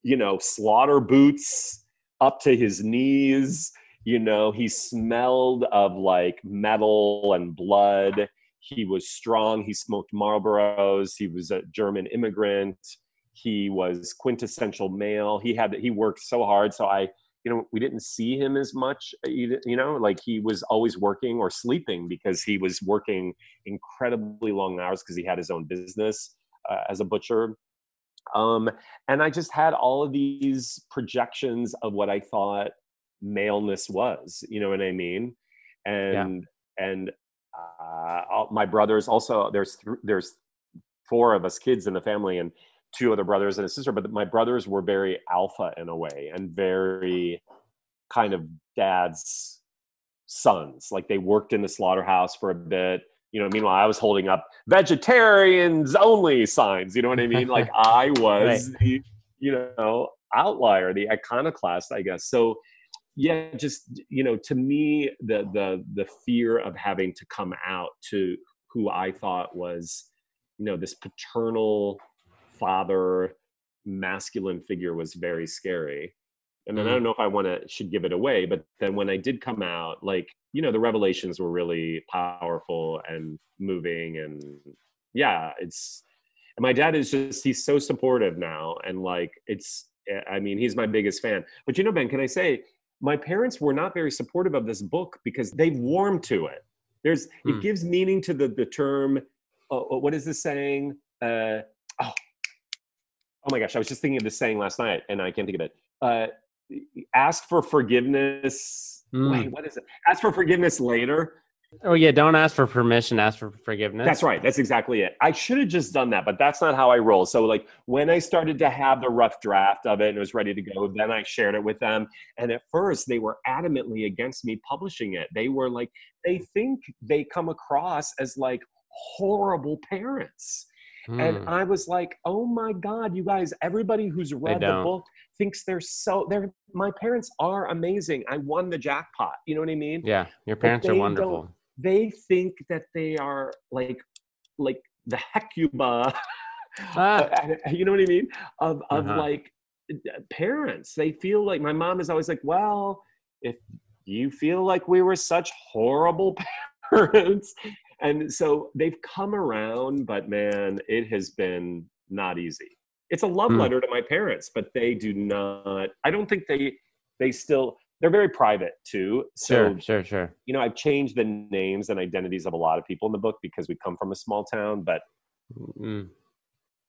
you know, slaughter boots up to his knees. You know, he smelled of like metal and blood. He was strong. He smoked Marlboros. He was a German immigrant. He was quintessential male. He had he worked so hard. So I, you know, we didn't see him as much. You know, like he was always working or sleeping because he was working incredibly long hours because he had his own business uh, as a butcher um, and I just had all of these projections of what I thought maleness was. You know what I mean? And yeah. and uh, my brothers also there's th- there's four of us kids in the family and two other brothers and a sister but my brothers were very alpha in a way and very kind of dad's sons like they worked in the slaughterhouse for a bit you know meanwhile i was holding up vegetarians only signs you know what i mean like i was right. the you know outlier the iconoclast i guess so yeah just you know to me the the the fear of having to come out to who i thought was you know this paternal father masculine figure was very scary and then mm-hmm. I don't know if I want to should give it away, but then when I did come out, like you know, the revelations were really powerful and moving, and yeah, it's. And my dad is just he's so supportive now, and like it's. Eh, I mean, he's my biggest fan. But you know, Ben, can I say my parents were not very supportive of this book because they've warmed to it. There's it gives meaning to the the term. Uh, what is this saying? Uh, oh, oh my gosh! I was just thinking of this saying last night, and I can't think of it. Uh, ask for forgiveness. Mm. Wait, what is it? Ask for forgiveness later. Oh yeah, don't ask for permission, ask for forgiveness. That's right. That's exactly it. I should have just done that, but that's not how I roll. So like when I started to have the rough draft of it and it was ready to go, then I shared it with them. And at first they were adamantly against me publishing it. They were like they think they come across as like horrible parents. And hmm. I was like, "Oh my god, you guys, everybody who's read the book thinks they're so they're my parents are amazing. I won the jackpot. You know what I mean? Yeah, your parents are wonderful. They think that they are like like the hecuba. Ah. you know what I mean? Of of uh-huh. like parents. They feel like my mom is always like, well, if you feel like we were such horrible parents. And so they've come around, but man, it has been not easy it's a love mm. letter to my parents but they do not i don't think they they still they're very private too so sure sure sure you know i've changed the names and identities of a lot of people in the book because we come from a small town but mm.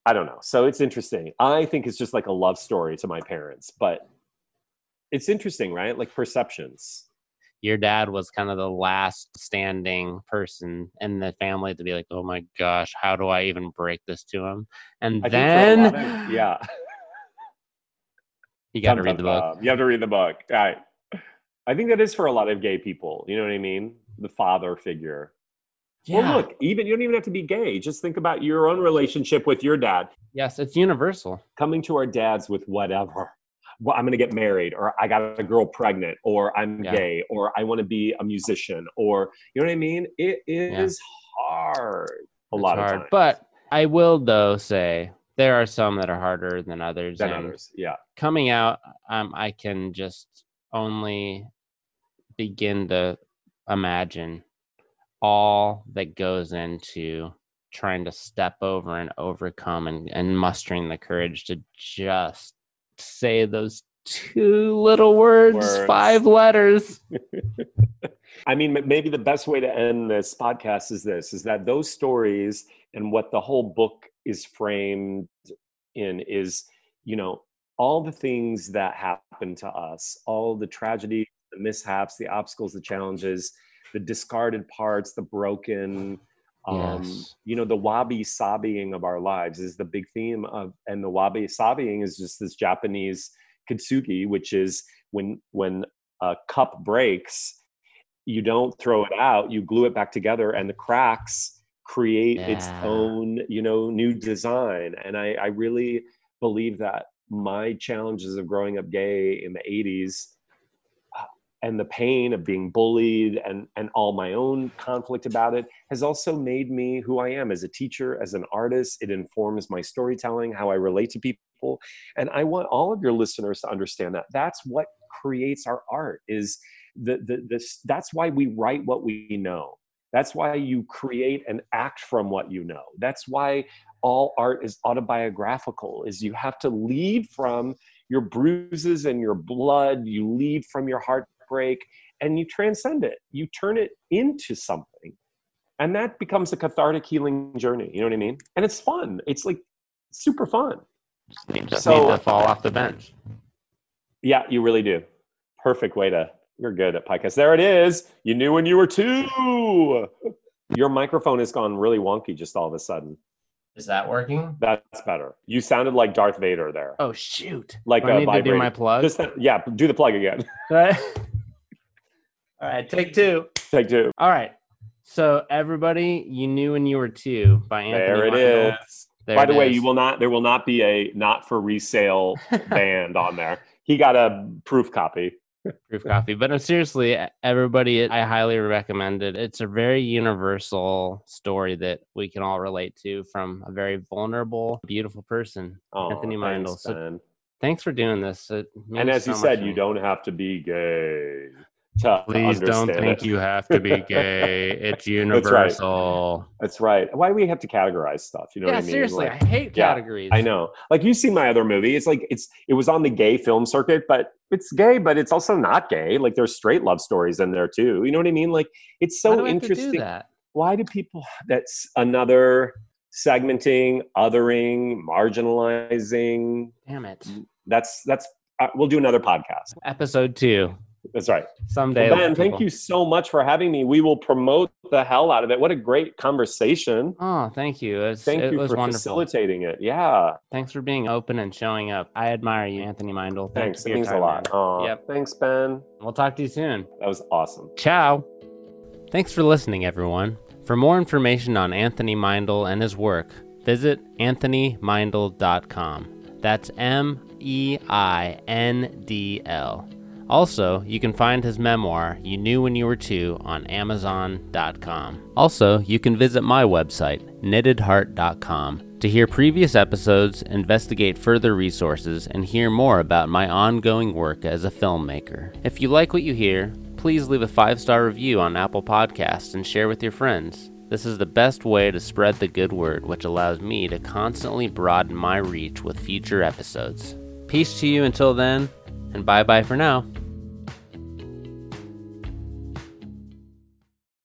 i don't know so it's interesting i think it's just like a love story to my parents but it's interesting right like perceptions your dad was kind of the last standing person in the family to be like, oh my gosh, how do I even break this to him? And I then, of, yeah, you got to read the book. You have to read the book. I, I think that is for a lot of gay people. You know what I mean? The father figure. Yeah. Well, look, even you don't even have to be gay. Just think about your own relationship with your dad. Yes, it's universal. Coming to our dads with whatever well, I'm going to get married, or I got a girl pregnant, or I'm yeah. gay, or I want to be a musician, or you know what I mean? It is yeah. hard a it's lot hard. of times. But I will though say there are some that are harder than others. Than others, yeah. Coming out, um, I can just only begin to imagine all that goes into trying to step over and overcome and, and mustering the courage to just say those two little words, words. five letters. I mean, maybe the best way to end this podcast is this is that those stories and what the whole book is framed in is, you know, all the things that happen to us, all the tragedies, the mishaps, the obstacles, the challenges, the discarded parts, the broken, um, yes. you know the wabi sabiing of our lives is the big theme of and the wabi sabiing is just this japanese kintsugi which is when when a cup breaks you don't throw it out you glue it back together and the cracks create yeah. its own you know new design and i i really believe that my challenges of growing up gay in the 80s and the pain of being bullied and and all my own conflict about it has also made me who I am as a teacher, as an artist. It informs my storytelling, how I relate to people, and I want all of your listeners to understand that. That's what creates our art. Is the the this that's why we write what we know. That's why you create and act from what you know. That's why all art is autobiographical. Is you have to lead from your bruises and your blood. You lead from your heart break and you transcend it. You turn it into something. And that becomes a cathartic healing journey you know what i mean? And it's fun. It's like super fun. Just need, just so, need to fall off the bench. Yeah you really do. Perfect way to you're good at podcasts. There it is. You knew when you were two. Your microphone has gone really wonky just all of a sudden. Is that working? That's better. You sounded like Darth Vader there. Oh shoot! Like do I need to do my plug. Just, yeah, do the plug again. All right, take two. Take two. All right. So everybody, you knew when you were two by Anthony. There it Meindl. is. There by the way, is. you will not. There will not be a not for resale band on there. He got a proof copy. proof copy. But no, seriously, everybody, I highly recommend it. It's a very universal story that we can all relate to from a very vulnerable, beautiful person, oh, Anthony Meindl. So thanks for doing this. and as so you said, you don't have to be gay to Please don't think it. you have to be gay. It's universal. That's right. That's right. Why do we have to categorize stuff? You know yeah, what I mean? Seriously, like, I hate categories. Yeah, I know. Like you see my other movie. It's like it's it was on the gay film circuit, but it's gay, but it's also not gay. Like there's straight love stories in there too. You know what I mean? Like it's so interesting. Do that? Why do people that's another segmenting, othering, marginalizing? Damn it. That's that's uh, we'll do another podcast. Episode 2. That's right. Someday. Well, ben, thank you so much for having me. We will promote the hell out of it. What a great conversation. Oh, thank you. It's, thank it you was for wonderful. facilitating it. Yeah. Thanks for being open and showing up. I admire you, Anthony Meindl. Thanks. Thanks it means time, a lot. Yep. Thanks, Ben. We'll talk to you soon. That was awesome. Ciao. Thanks for listening, everyone. For more information on Anthony Meindl and his work, visit anthonymeindl.com. That's M E I N D L. Also, you can find his memoir, You Knew When You Were Two, on Amazon.com. Also, you can visit my website, knittedheart.com, to hear previous episodes, investigate further resources, and hear more about my ongoing work as a filmmaker. If you like what you hear, please leave a five star review on Apple Podcasts and share with your friends. This is the best way to spread the good word, which allows me to constantly broaden my reach with future episodes. Peace to you until then, and bye bye for now.